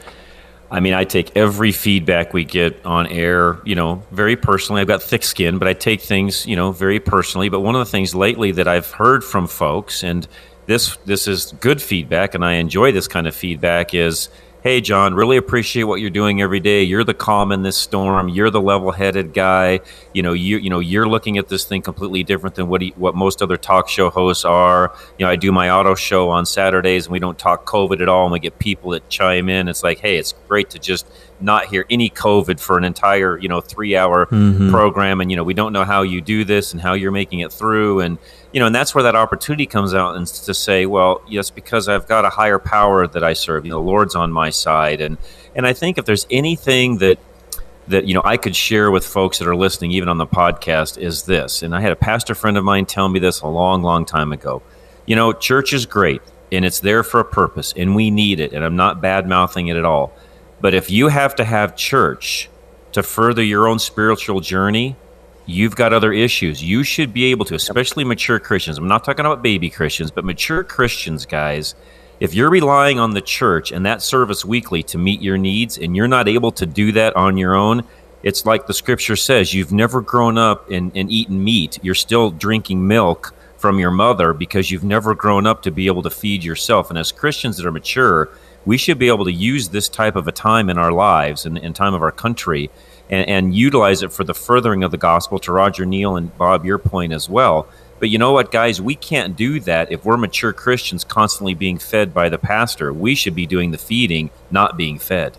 I mean, I take every feedback we get on air, you know, very personally. I've got thick skin, but I take things, you know, very personally. But one of the things lately that I've heard from folks, and this this is good feedback, and I enjoy this kind of feedback. Is hey John, really appreciate what you're doing every day. You're the calm in this storm. You're the level-headed guy. You know, you you know, you're looking at this thing completely different than what he, what most other talk show hosts are. You know, I do my auto show on Saturdays, and we don't talk COVID at all, and we get people that chime in. It's like, hey, it's great to just not hear any COVID for an entire, you know, three hour mm-hmm. program. And, you know, we don't know how you do this and how you're making it through. And, you know, and that's where that opportunity comes out and to say, well, yes, because I've got a higher power that I serve, you know, Lord's on my side. And, and I think if there's anything that, that you know I could share with folks that are listening, even on the podcast, is this. And I had a pastor friend of mine tell me this a long, long time ago. You know, church is great and it's there for a purpose, and we need it. And I'm not bad mouthing it at all. But if you have to have church to further your own spiritual journey, you've got other issues. You should be able to, especially mature Christians. I'm not talking about baby Christians, but mature Christians, guys. If you're relying on the church and that service weekly to meet your needs, and you're not able to do that on your own, it's like the scripture says you've never grown up and, and eaten meat. You're still drinking milk from your mother because you've never grown up to be able to feed yourself. And as Christians that are mature, we should be able to use this type of a time in our lives and in time of our country and, and, utilize it for the furthering of the gospel to Roger Neil and Bob, your point as well. But you know what, guys? We can't do that if we're mature Christians constantly being fed by the pastor. We should be doing the feeding, not being fed.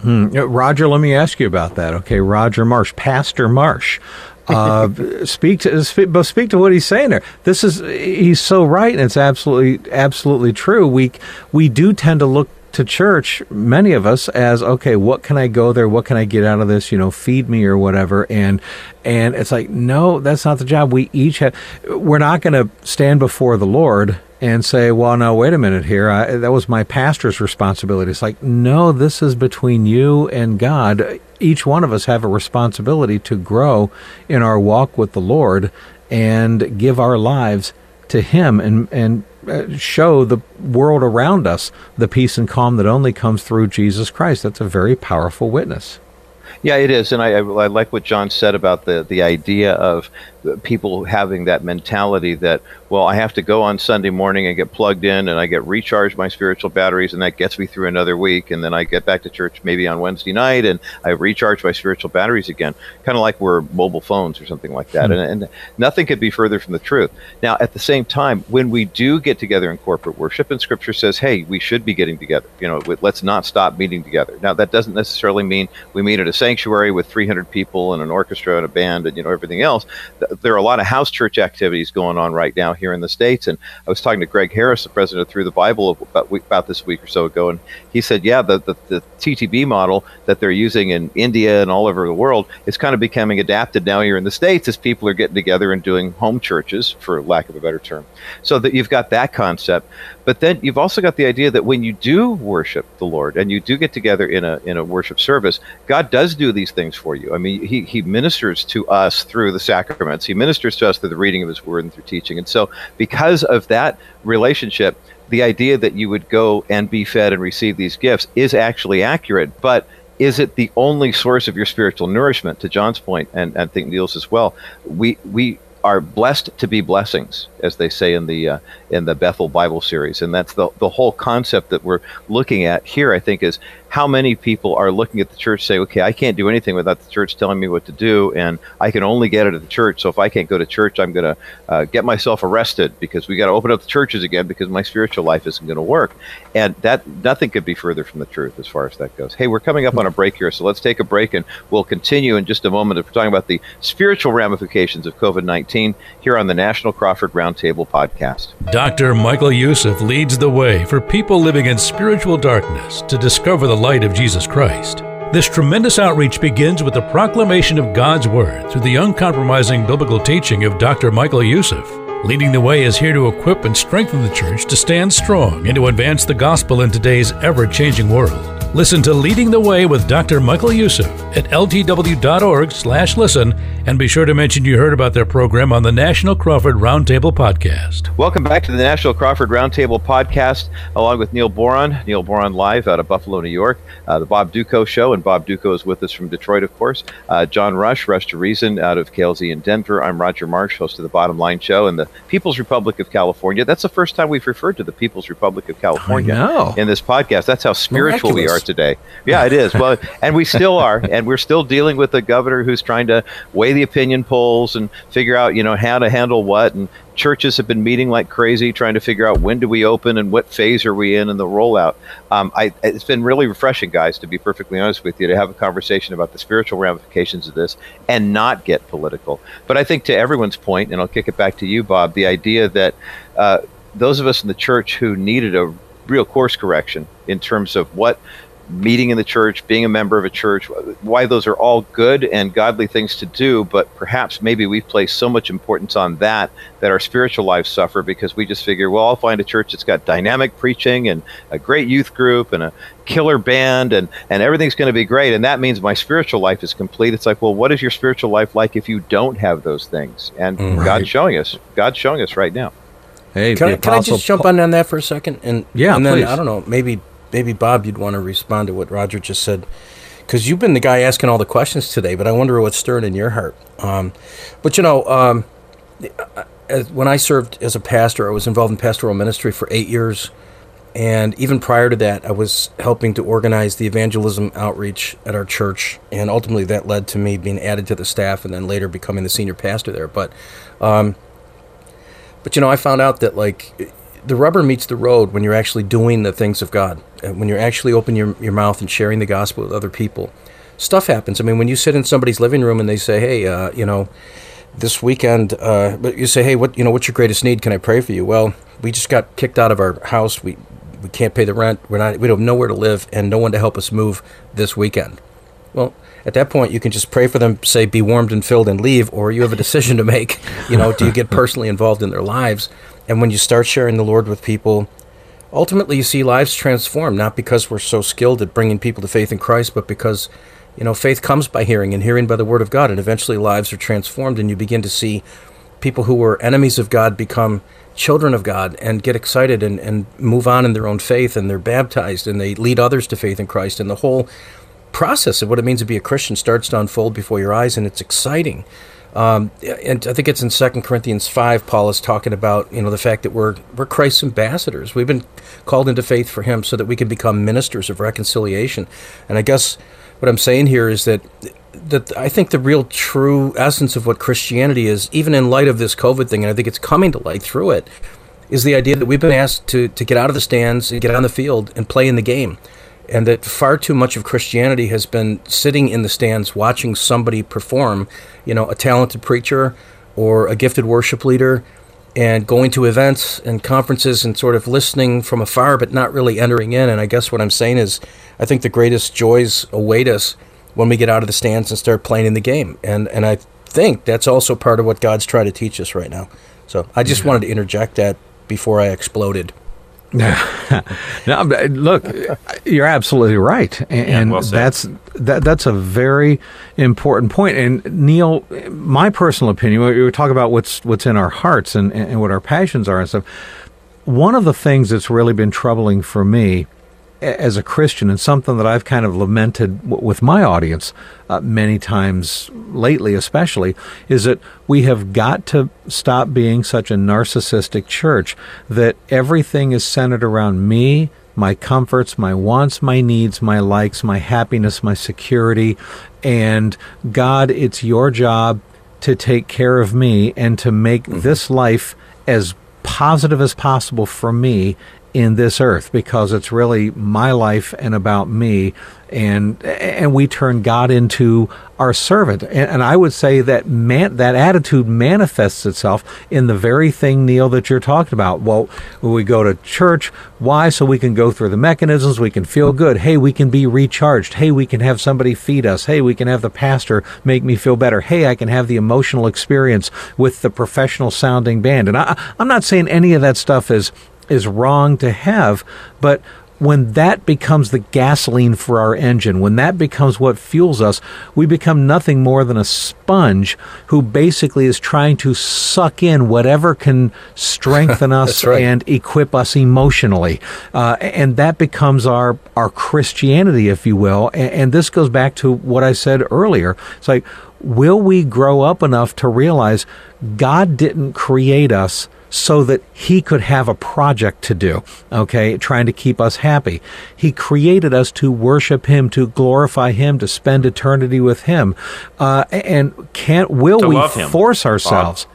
Hmm. Roger, let me ask you about that. Okay, Roger Marsh, Pastor Marsh. Uh, speak to speak, but speak to what he's saying there. This is he's so right, and it's absolutely absolutely true. We we do tend to look to church, many of us, as okay, what can I go there? What can I get out of this? You know, feed me or whatever. And and it's like, no, that's not the job. We each have. We're not going to stand before the Lord and say, well, no, wait a minute here. I, that was my pastor's responsibility. It's like, no, this is between you and God. Each one of us have a responsibility to grow in our walk with the Lord and give our lives to Him and and Uh, show the world around us the peace and calm that only comes through Jesus Christ. That's a very powerful witness. Yeah, it is, and I, I, like what John said about the the idea of people having that mentality that well i have to go on sunday morning and get plugged in and i get recharged my spiritual batteries and that gets me through another week and then i get back to church maybe on wednesday night and i recharge my spiritual batteries again. Kind of like we're mobile phones or something like that. Mm-hmm. and, and nothing could be further from the truth. Now at the same time when we do get together in corporate worship and scripture says hey we should be getting together you know let's not stop meeting together. Now that doesn't necessarily mean we meet at a sanctuary with 300 people and an orchestra and a band and you know everything else there are a lot of house church activities going on right now here in the states. And I was talking to Greg Harris, the president of Through the Bible, about, about this week or so ago, and he said, yeah, the, the, the TTB model that they're using in India and all over the world is kind of becoming adapted now here in the states as people are getting together and doing home churches, for lack of a better term. So that you've got that concept, but then you've also got the idea that when you do worship the Lord and you do get together in a in a worship service, God does do these things for you. I mean, He He ministers to us through the He ministers to us through the reading of His Word and through teaching. And so, because of that relationship, the idea that you would go and be fed and receive these gifts is actually accurate, but is it the only source of your spiritual nourishment? To John's point, and, and I think Neil's as well, we we are blessed to be blessings, as they say in the uh, in the Bethel Bible series, and that's the the whole concept that we're looking at here. I think is how many people are looking at the church say, okay, I can't do anything without the church telling me what to do, and I can only get it at the church. So if I can't go to church, I'm going to uh, get myself arrested because we got to open up the churches again because my spiritual life isn't going to work. And that nothing could be further from the truth as far as that goes. Hey, we're coming up on a break here, so let's take a break and we'll continue in just a moment. We're talking about the spiritual ramifications of COVID 19 here on the National Crawford Roundtable podcast. Dr. Michael Youssef leads the way for people living in spiritual darkness to discover the light of Jesus Christ. This tremendous outreach begins with the proclamation of God's Word through the uncompromising biblical teaching of Dr. Michael Youssef. Leading the Way is here to equip and strengthen the church to stand strong and to advance the gospel in today's ever changing world. Listen to Leading the Way with Dr. Michael Youssef at ltw.org slash listen and be sure to mention you heard about their program on the National Crawford Roundtable Podcast. Welcome back to the National Crawford Roundtable Podcast along with Neil Boron. Neil Boron live out of Buffalo, New York. Uh, the Bob Dutko Show, and Bob Dutko is with us from Detroit, of course. Uh, John Rush, Rush to Reason out of KLZ in Denver. I'm Roger Marsh, host of the Bottom Line Show and the People's Republic of California. That's the first time we've referred to the People's Republic of California in this podcast. That's how spiritual Miraculous. we are today. Yeah, it is. Well, and we still are, and we're still dealing with a governor who's trying to weigh the opinion polls and figure out, you know, how to handle what. And churches have been meeting like crazy, trying to figure out when do we open and what phase are we in in the rollout. Um, I, it's been really refreshing, guys, to be perfectly honest with you, to have a conversation about the spiritual ramifications of this and not get political. But I think to everyone's point, and I'll kick it back to you, Bob, the idea that uh, those of us in the church who needed a real course correction in terms of what meeting in the church, being a member of a church, why those are all good and godly things to do, but perhaps maybe we place so much importance on that that our spiritual lives suffer because we just figure, well, I'll find a church that's got dynamic preaching and a great youth group and a killer band and, and everything's going to be great. And that means my spiritual life is complete. It's like, well, what is your spiritual life like if you don't have those things? And mm, right. God's showing us. God's showing us right now. Hey, can, I, can I just jump on, on that for a second? And yeah, and then please. I don't know, maybe maybe Bob, you'd want to respond to what Roger just said, because you've been the guy asking all the questions today. But I wonder what's stirring in your heart. Um, but you know, um, as, when I served as a pastor, I was involved in pastoral ministry for eight years, and even prior to that, I was helping to organize the evangelism outreach at our church, and ultimately that led to me being added to the staff, and then later becoming the senior pastor there. But um, but you know, I found out that like the rubber meets the road when you're actually doing the things of God, uh, when you're actually opening your, your mouth and sharing the gospel with other people. Stuff happens. I mean, when you sit in somebody's living room and they say, "Hey, uh, you know, this weekend," uh, but you say, "Hey, what you know, what's your greatest need? Can I pray for you?" Well, we just got kicked out of our house. We we can't pay the rent. We're not. We don't have nowhere to live and no one to help us move this weekend. Well, at that point, you can just pray for them, say, "Be warmed and filled," and leave, or you have a decision to make. You know, do you get personally involved in their lives? And when you start sharing the Lord with people, ultimately you see lives transformed, not because we're so skilled at bringing people to faith in Christ, but because, you know, faith comes by hearing and hearing by the Word of God. And eventually lives are transformed, and you begin to see people who were enemies of God become children of God and get excited and, and move on in their own faith, and they're baptized and they lead others to faith in Christ. And the whole process of what it means to be a Christian starts to unfold before your eyes, and it's exciting. Um, and I think it's in Second Corinthians five. Paul is talking about you know the fact that we're we're Christ's ambassadors. We've been called into faith for Him so that we can become ministers of reconciliation. And I guess what I'm saying here is that that I think the real true essence of what Christianity is, even in light of this COVID thing, and I think it's coming to light through it, is the idea that we've been asked to, to get out of the stands and get on the field and play in the game. And that far too much of Christianity has been sitting in the stands watching somebody perform, you know, a talented preacher or a gifted worship leader, and going to events and conferences and sort of listening from afar but not really entering in. And I guess what I'm saying is, I think the greatest joys await us when we get out of the stands and start playing in the game. And and I think that's also part of what God's trying to teach us right now. So I just wanted to interject that before I exploded. now, look, you're absolutely right, and, yeah, well that's that. That's a very important point. And Neil, my personal opinion, we were talking about what's what's in our hearts and, and what our passions are and stuff. One of the things that's really been troubling for me as a Christian, and something that I've kind of lamented w- with my audience uh, many times lately, especially, is that we have got to stop being such a narcissistic church that everything is centered around me, my comforts, my wants, my needs, my likes, my happiness, my security. And God, it's your job to take care of me and to make mm-hmm. this life as positive as possible for me in this earth because it's really my life and about me. And and we turn God into our servant. And, and, I would say that man, that attitude manifests itself in the very thing Neil that you're talking about. Well we go to church why? So we can go through the mechanisms. We can feel good. Hey we can be recharged. Hey we can have somebody feed us. Hey we can have the pastor make me feel better. Hey I can have the emotional experience with the professional sounding band. And I, I'm not saying any of that stuff is is wrong to have, but when that becomes the gasoline for our engine, when that becomes what fuels us, we become nothing more than a sponge who basically is trying to suck in whatever can strengthen us right. and equip us emotionally. Uh, and that becomes our, our Christianity, if you will. And, and this goes back to what I said earlier. It's like, will we grow up enough to realize God didn't create us so that he could have a project to do, okay, trying to keep us happy. He created us to worship him, to glorify him, to spend eternity with him. Uh, and can't, will we force ourselves?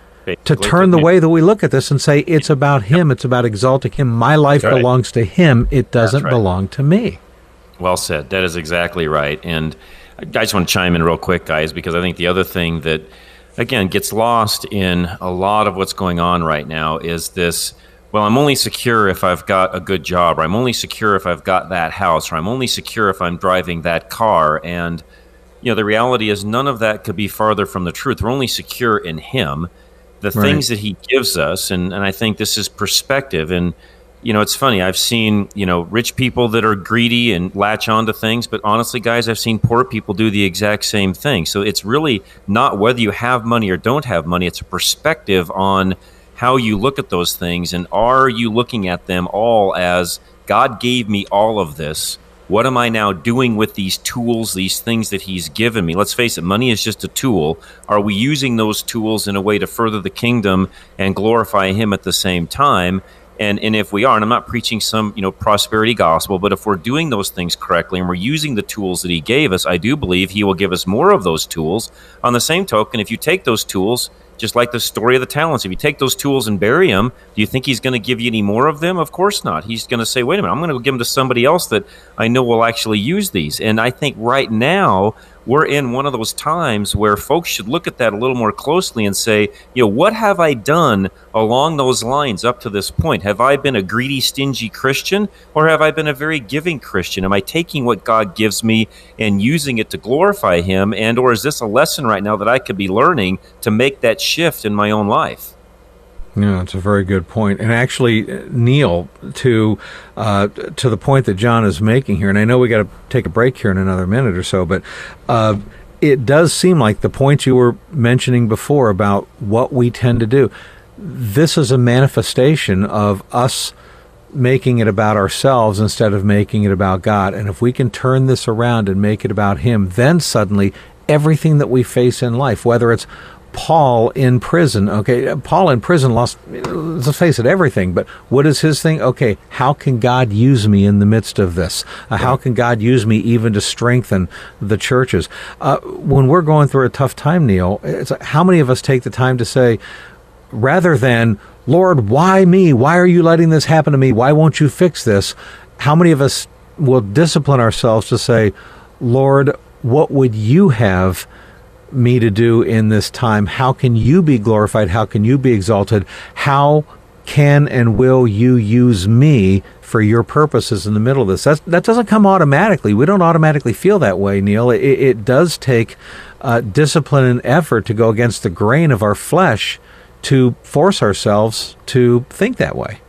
to turn the way that we look at this and say it's about him it's about exalting him my life right. belongs to him it doesn't right. belong to me well said that is exactly right and i just want to chime in real quick guys because i think the other thing that again gets lost in a lot of what's going on right now is this well i'm only secure if i've got a good job or i'm only secure if i've got that house or i'm only secure if i'm driving that car. And you know the reality is none of that could be farther from the truth. We're only secure in him. The right. things that he gives us and, and i think this is perspective and you know, it's funny. I've seen, you know, rich people that are greedy and latch onto things, but honestly, guys, I've seen poor people do the exact same thing. So it's really not whether you have money or don't have money, it's a perspective on how you look at those things. And are you looking at them all as God gave me all of this? What am I now doing with these tools, these things that He's given me? Let's face it, money is just a tool. Are we using those tools in a way to further the kingdom and glorify Him at the same time? And, and if we are, and I'm not preaching some you know prosperity gospel, but if we're doing those things correctly and we're using the tools that He gave us, I do believe He will give us more of those tools. On the same token, if you take those tools, just like the story of the talents, if you take those tools and bury them, do you think He's going to give you any more of them? Of course not. He's going to say, "Wait a minute, I'm going to give them to somebody else that I know will actually use these." And I think right now we're in one of those times where folks should look at that a little more closely and say, you know, what have I done along those lines up to this point? Have I been a greedy, stingy Christian or have I been a very giving Christian? Am I taking what God gives me and using it to glorify him and or is this a lesson right now that I could be learning to make that shift in my own life? Yeah, it's a very good point. And actually, Neil, to uh, to the point that John is making here, and I know we got to take a break here in another minute or so, but uh, it does seem like the points you were mentioning before about what we tend to do. This is a manifestation of us making it about ourselves instead of making it about God. And if we can turn this around and make it about Him, then suddenly everything that we face in life, whether it's Paul in prison. Okay, Paul in prison lost, let's face it, everything. But what is his thing? Okay, how can God use me in the midst of this? Uh, how can God use me even to strengthen the churches? Uh, when we're going through a tough time, Neil, it's like, how many of us take the time to say, rather than, Lord, why me? Why are you letting this happen to me? Why won't you fix this? How many of us will discipline ourselves to say, Lord, what would you have me to do in this time? How can you be glorified? How can you be exalted? How can and will you use me for your purposes in the middle of this? That's, that doesn't come automatically. We don't automatically feel that way, Neil. It, it does take uh, discipline and effort to go against the grain of our flesh to force ourselves to think that way.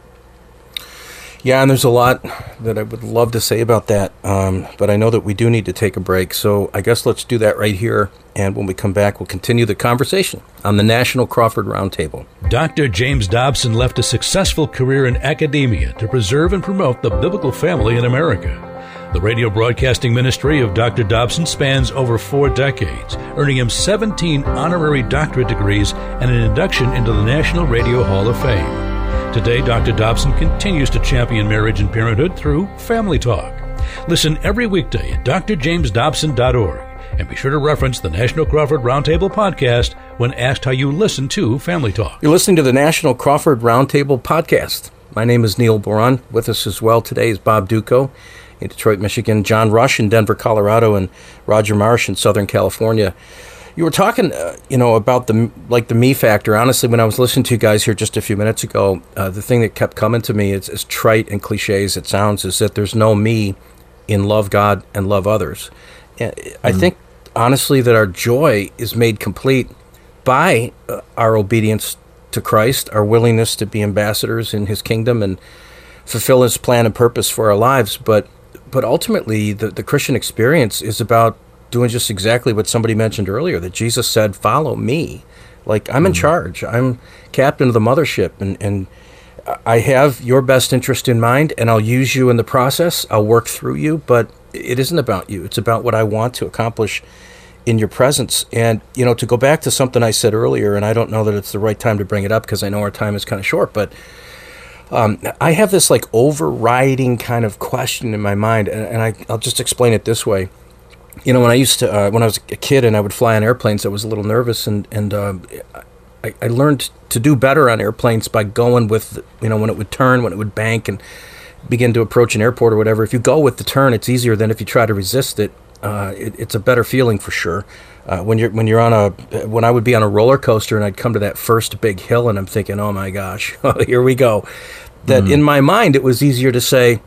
Yeah, and there's a lot that I would love to say about that, um, but I know that we do need to take a break. So I guess let's do that right here. And when we come back, we'll continue the conversation on the National Crawford Roundtable. Dr. James Dobson left a successful career in academia to preserve and promote the biblical family in America. The radio broadcasting ministry of Dr. Dobson spans over four decades, earning him 17 honorary doctorate degrees and an induction into the National Radio Hall of Fame. Today, Dr. Dobson continues to champion marriage and parenthood through Family Talk. Listen every weekday at drjamesdobson.org and be sure to reference the National Crawford Roundtable podcast when asked how you listen to Family Talk. You're listening to the National Crawford Roundtable podcast. My name is Neil Boron. With us as well today is Bob Dutko in Detroit, Michigan, John Rush in Denver, Colorado, and Roger Marsh in Southern California. You were talking, uh, you know, about the like the me factor. Honestly, when I was listening to you guys here just a few minutes ago, uh, the thing that kept coming to me is as trite and cliche as it sounds, is that there's no me in love God and love others. And I mm. think honestly that our joy is made complete by uh, our obedience to Christ, our willingness to be ambassadors in His kingdom and fulfill His plan and purpose for our lives. But but ultimately, the, the Christian experience is about doing just exactly what somebody mentioned earlier that Jesus said, Follow me. Like, I'm mm-hmm. in charge. I'm captain of the mothership, and, and I have your best interest in mind, and I'll use you in the process. I'll work through you, but it isn't about you. It's about what I want to accomplish in your presence. And, you know, to go back to something I said earlier, and I don't know that it's the right time to bring it up because I know our time is kind of short, but um, I have this like overriding kind of question in my mind, and, and I, I'll just explain it this way you know, when I used to, uh, when I was a kid and I would fly on airplanes, I was a little nervous, and and uh, I, I, learned to do better on airplanes by going with, you know, when it would turn, when it would bank, and begin to approach an airport or whatever. If you go with the turn, it's easier than if you try to resist it. Uh, it it's a better feeling for sure. Uh, when you're when you're on a when I would be on a roller coaster and I'd come to that first big hill and I'm thinking, oh my gosh, here we go. That mm. in my mind it was easier to say,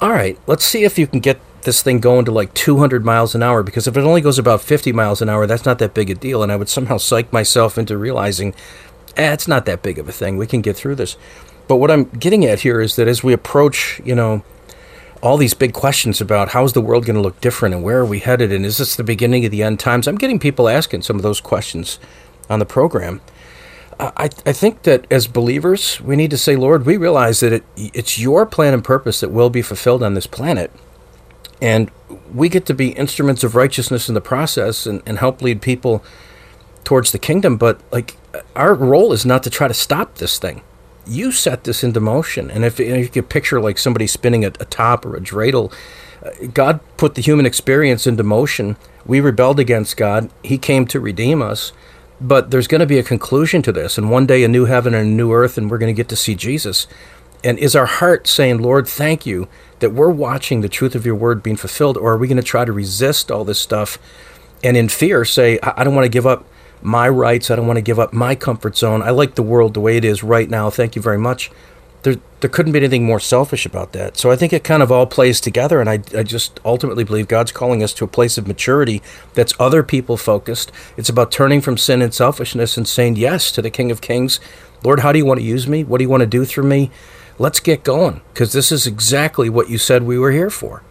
all right, let's see if you can get this thing going to like 200 miles an hour because if it only goes about 50 miles an hour, that's not that big a deal. And I would somehow psych myself into realizing, eh, it's not that big of a thing. We can get through this. But what I'm getting at here is that as we approach, you know, all these big questions about how's the world going to look different and where are we headed and is this the beginning of the end times? I'm getting people asking some of those questions on the program. I, I think that as believers, we need to say, Lord, we realize that it, it's your plan and purpose that will be fulfilled on this planet and we get to be instruments of righteousness in the process and, and help lead people towards the kingdom. But like our role is not to try to stop this thing. You set this into motion. And if, you could picture like somebody spinning a, a top or a dreidel, uh, God put the human experience into motion. We rebelled against God. He came to redeem us. But there's going to be a conclusion to this. And one day, a new heaven and a new earth, and we're going to get to see Jesus. And is our heart saying, Lord, thank you that we're watching the truth of your word being fulfilled, or are we going to try to resist all this stuff and in fear say, I, I don't want to give up my rights, I don't want to give up my comfort zone, I like the world the way it is right now, thank you very much. There, there couldn't be anything more selfish about that. So I think it kind of all plays together, and I, I just ultimately believe God's calling us to a place of maturity that's other people focused. It's about turning from sin and selfishness and saying yes to the King of Kings. Lord, how do you want to use me? What do you want to do through me? Let's get going because this is exactly what you said we were here for.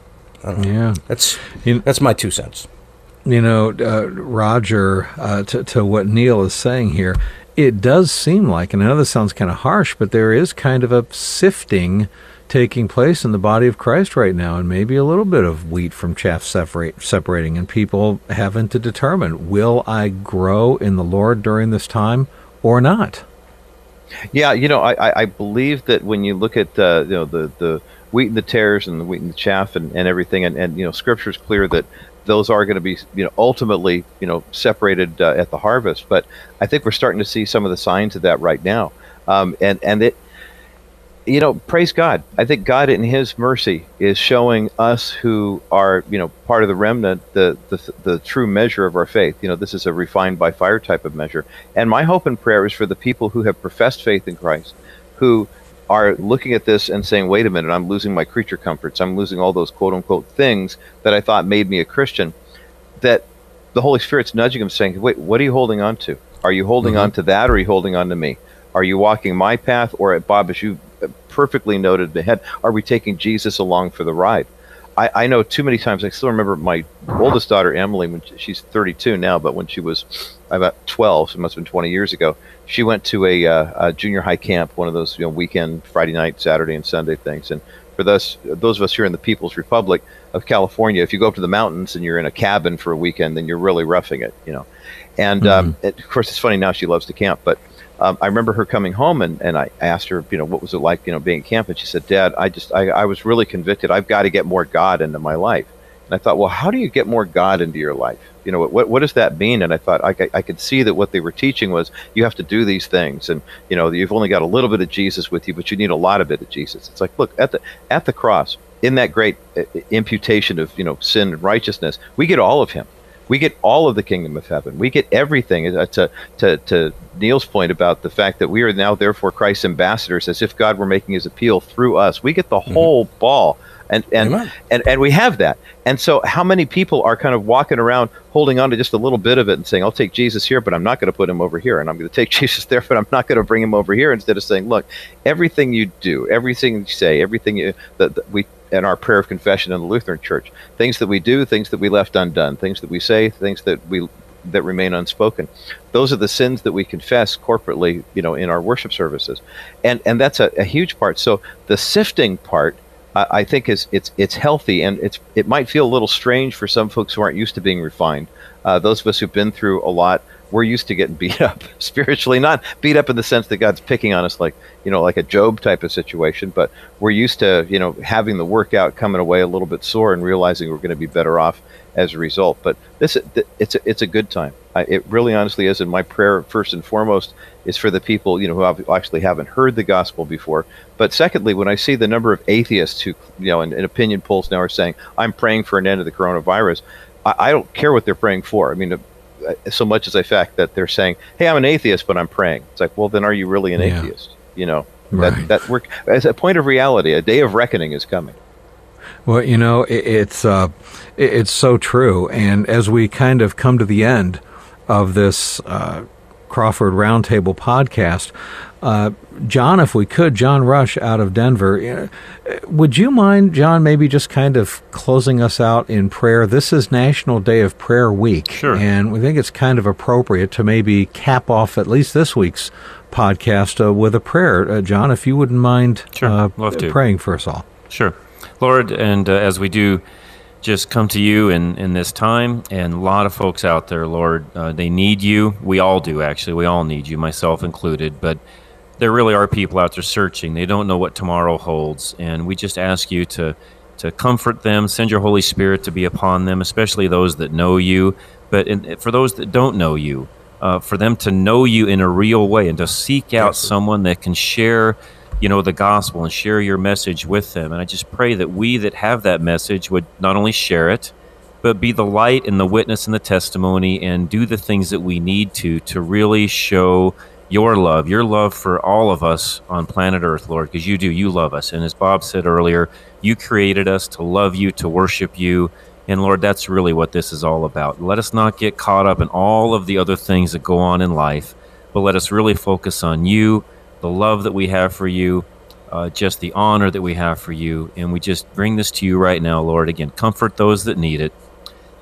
Yeah, that's you, that's my two cents. You know, uh, Roger, uh, to, to what Neil is saying here, it does seem like, and I know this sounds kind of harsh, but there is kind of a sifting taking place in the body of Christ right now, and maybe a little bit of wheat from chaff separate, separating, and people having to determine will I grow in the Lord during this time or not? Yeah, you know, I, I believe that when you look at uh, you know the the wheat and the tares and the wheat and the chaff and, and everything, and, and you know, Scripture is clear that those are going to be you know ultimately you know separated uh, at the harvest. But I think we're starting to see some of the signs of that right now, um, and and it you know, praise God. I think God in His mercy is showing us who are, you know, part of the remnant, the, the the true measure of our faith. You know, this is a refined by fire type of measure. And my hope and prayer is for the people who have professed faith in Christ, who are looking at this and saying, "Wait a minute, I'm losing my creature comforts. I'm losing all those quote unquote things that I thought made me a Christian." That the Holy Spirit's nudging them, saying, "Wait, what are you holding on to? Are you holding mm-hmm. on to that, or are you holding on to me?" Are you walking my path, or Bob, as you perfectly noted ahead. Are we taking Jesus along for the ride? I, I know too many times. I still remember my oldest daughter Emily when she's 32 now, but when she was about 12, so it must have been 20 years ago. She went to a, uh, a junior high camp, one of those you know weekend Friday night, Saturday, and Sunday things. And for those those of us here in the People's Republic of California, if you go up to the mountains and you're in a cabin for a weekend, then you're really roughing it, you know. And mm-hmm. um, it, of course, it's funny now she loves to camp, but um, I remember her coming home and, and I asked her, you know, what was it like, you know, being at camp? And she said, Dad, I just, I, I was really convicted. I've got to get more God into my life. And I thought, well, how do you get more God into your life? You know, what, what does that mean? And I thought I, I could see that what they were teaching was you have to do these things. And, you know, you've only got a little bit of Jesus with you, but you need a lot of it of Jesus. It's like, look, at the, at the cross, in that great uh, imputation of, you know, sin and righteousness, we get all of him we get all of the kingdom of heaven. We get everything. Uh, to, to, to Neil's point about the fact that we are now therefore Christ's ambassadors, as if God were making his appeal through us. We get the mm-hmm. whole ball. And and, and and we have that. And so how many people are kind of walking around holding on to just a little bit of it and saying, I'll take Jesus here, but I'm not going to put him over here. And I'm going to take Jesus there, but I'm not going to bring him over here instead of saying, look, everything you do, everything you say, everything you that, that we in our prayer of confession in the Lutheran Church. Things that we do, things that we left undone, things that we say, things that we that remain unspoken. Those are the sins that we confess corporately, you know, in our worship services, and and that's a, a huge part. So the sifting part. I think is it's it's healthy and it's it might feel a little strange for some folks who aren't used to being refined. Uh, those of us who've been through a lot we're used to getting beat up spiritually, not beat up in the sense that God's picking on us like, you know, like a Job type of situation, but we're used to, you know, having the workout coming away a little bit sore and realizing we're going to be better off as a result. But this, it's a, it's a good time. I, it really honestly is. And my prayer, first and foremost, is for the people, you know, who actually haven't heard the gospel before. But secondly, when I see the number of atheists who, you know, in, in opinion polls now are saying, I'm praying for an end of the coronavirus, I, don't care what they're praying for. I mean, so much as a fact that they're saying, "Hey, I'm an atheist, but I'm praying." It's like, well, then are you really an yeah. atheist? You know, right. that that work as a point of reality. A day of reckoning is coming. Well, you know, it, it's uh, it, it's so true. And as we kind of come to the end of this uh, Crawford Roundtable podcast, uh, John, if we could, John Rush out of Denver, would you mind, John, maybe just kind of closing us out in prayer? This is National Day of Prayer Week. Sure. And we think it's kind of appropriate to maybe cap off at least this week's podcast uh, with a prayer. Uh, John, if you wouldn't mind sure. Uh, Love to. praying for us all. Sure. Lord, and uh, as we do just come to you in, in this time. And a lot of folks out there, Lord, uh, they need you. We all do, actually. We all need you, myself included. But there really are people out there searching. They don't know what tomorrow holds, and we just ask you to to comfort them, send your Holy Spirit to be upon them, especially those that know you. But in, for those that don't know you, uh, for them to know you in a real way and to seek out yes. someone that can share, you know, the gospel and share your message with them. And I just pray that we that have that message would not only share it, but be the light and the witness and the testimony and do the things that we need to to really show your love, your love for all of us on planet Earth, Lord, because you do. You love us. And as Bob said earlier, you created us to love you, to worship you. And Lord, that's really what this is all about. Let us not get caught up in all of the other things that go on in life, but let us really focus on you, the love that we have for you, uh, just the honor that we have for you. And we just bring this to you right now, Lord. Again, comfort those that need it,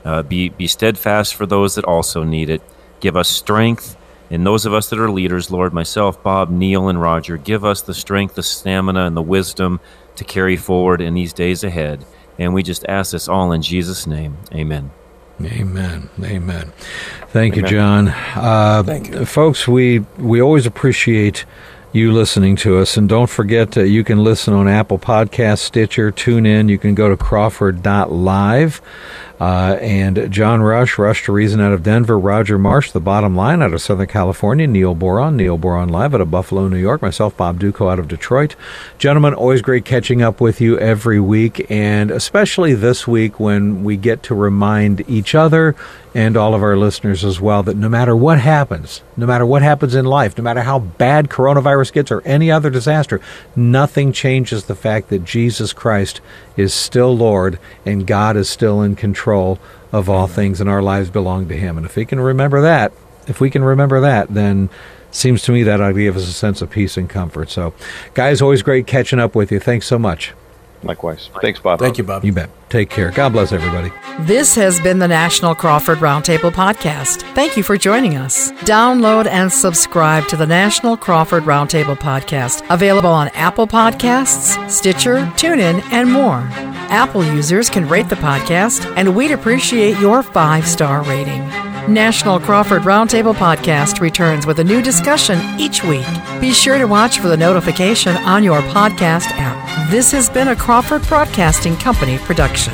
uh, be, be steadfast for those that also need it. Give us strength And those of us that are leaders, Lord, myself, Bob, Neil, and Roger, give us the strength, the stamina, and the wisdom to carry forward in these days ahead. And we just ask this all in Jesus' name. Amen. Amen. Amen. Thank Amen. you, John. Uh, Thank you. Folks, we, we always appreciate you listening to us. And don't forget, uh, you can listen on Apple Podcast, Stitcher, TuneIn. You can go to crawford.live. Uh, and John Rush, Rush to Reason out of Denver, Roger Marsh, The Bottom Line out of Southern California, Neil Boron, Neil Boron Live out of Buffalo, New York, myself, Bob Dutko out of Detroit. Gentlemen, always great catching up with you every week, and especially this week when we get to remind each other and all of our listeners as well that no matter what happens, no matter what happens in life, no matter how bad coronavirus gets or any other disaster, nothing changes the fact that Jesus Christ is still Lord and God is still in control of all things and our lives belong to him. And if we can remember that, if we can remember that, then seems to me that ought to give us a sense of peace and comfort. So, guys, always great catching up with you. Thanks so much. Likewise. Thanks, Bob. Thank you, Bob. You bet. Take care. God bless everybody. This has been the National Crawford Roundtable Podcast. Thank you for joining us. Download and subscribe to the National Crawford Roundtable Podcast, available on Apple Podcasts, Stitcher, TuneIn, and more. Apple users can rate the podcast, and we'd appreciate your five star rating. National Crawford Roundtable Podcast returns with a new discussion each week. Be sure to watch for the notification on your podcast app. This has been a Crawford Broadcasting Company production.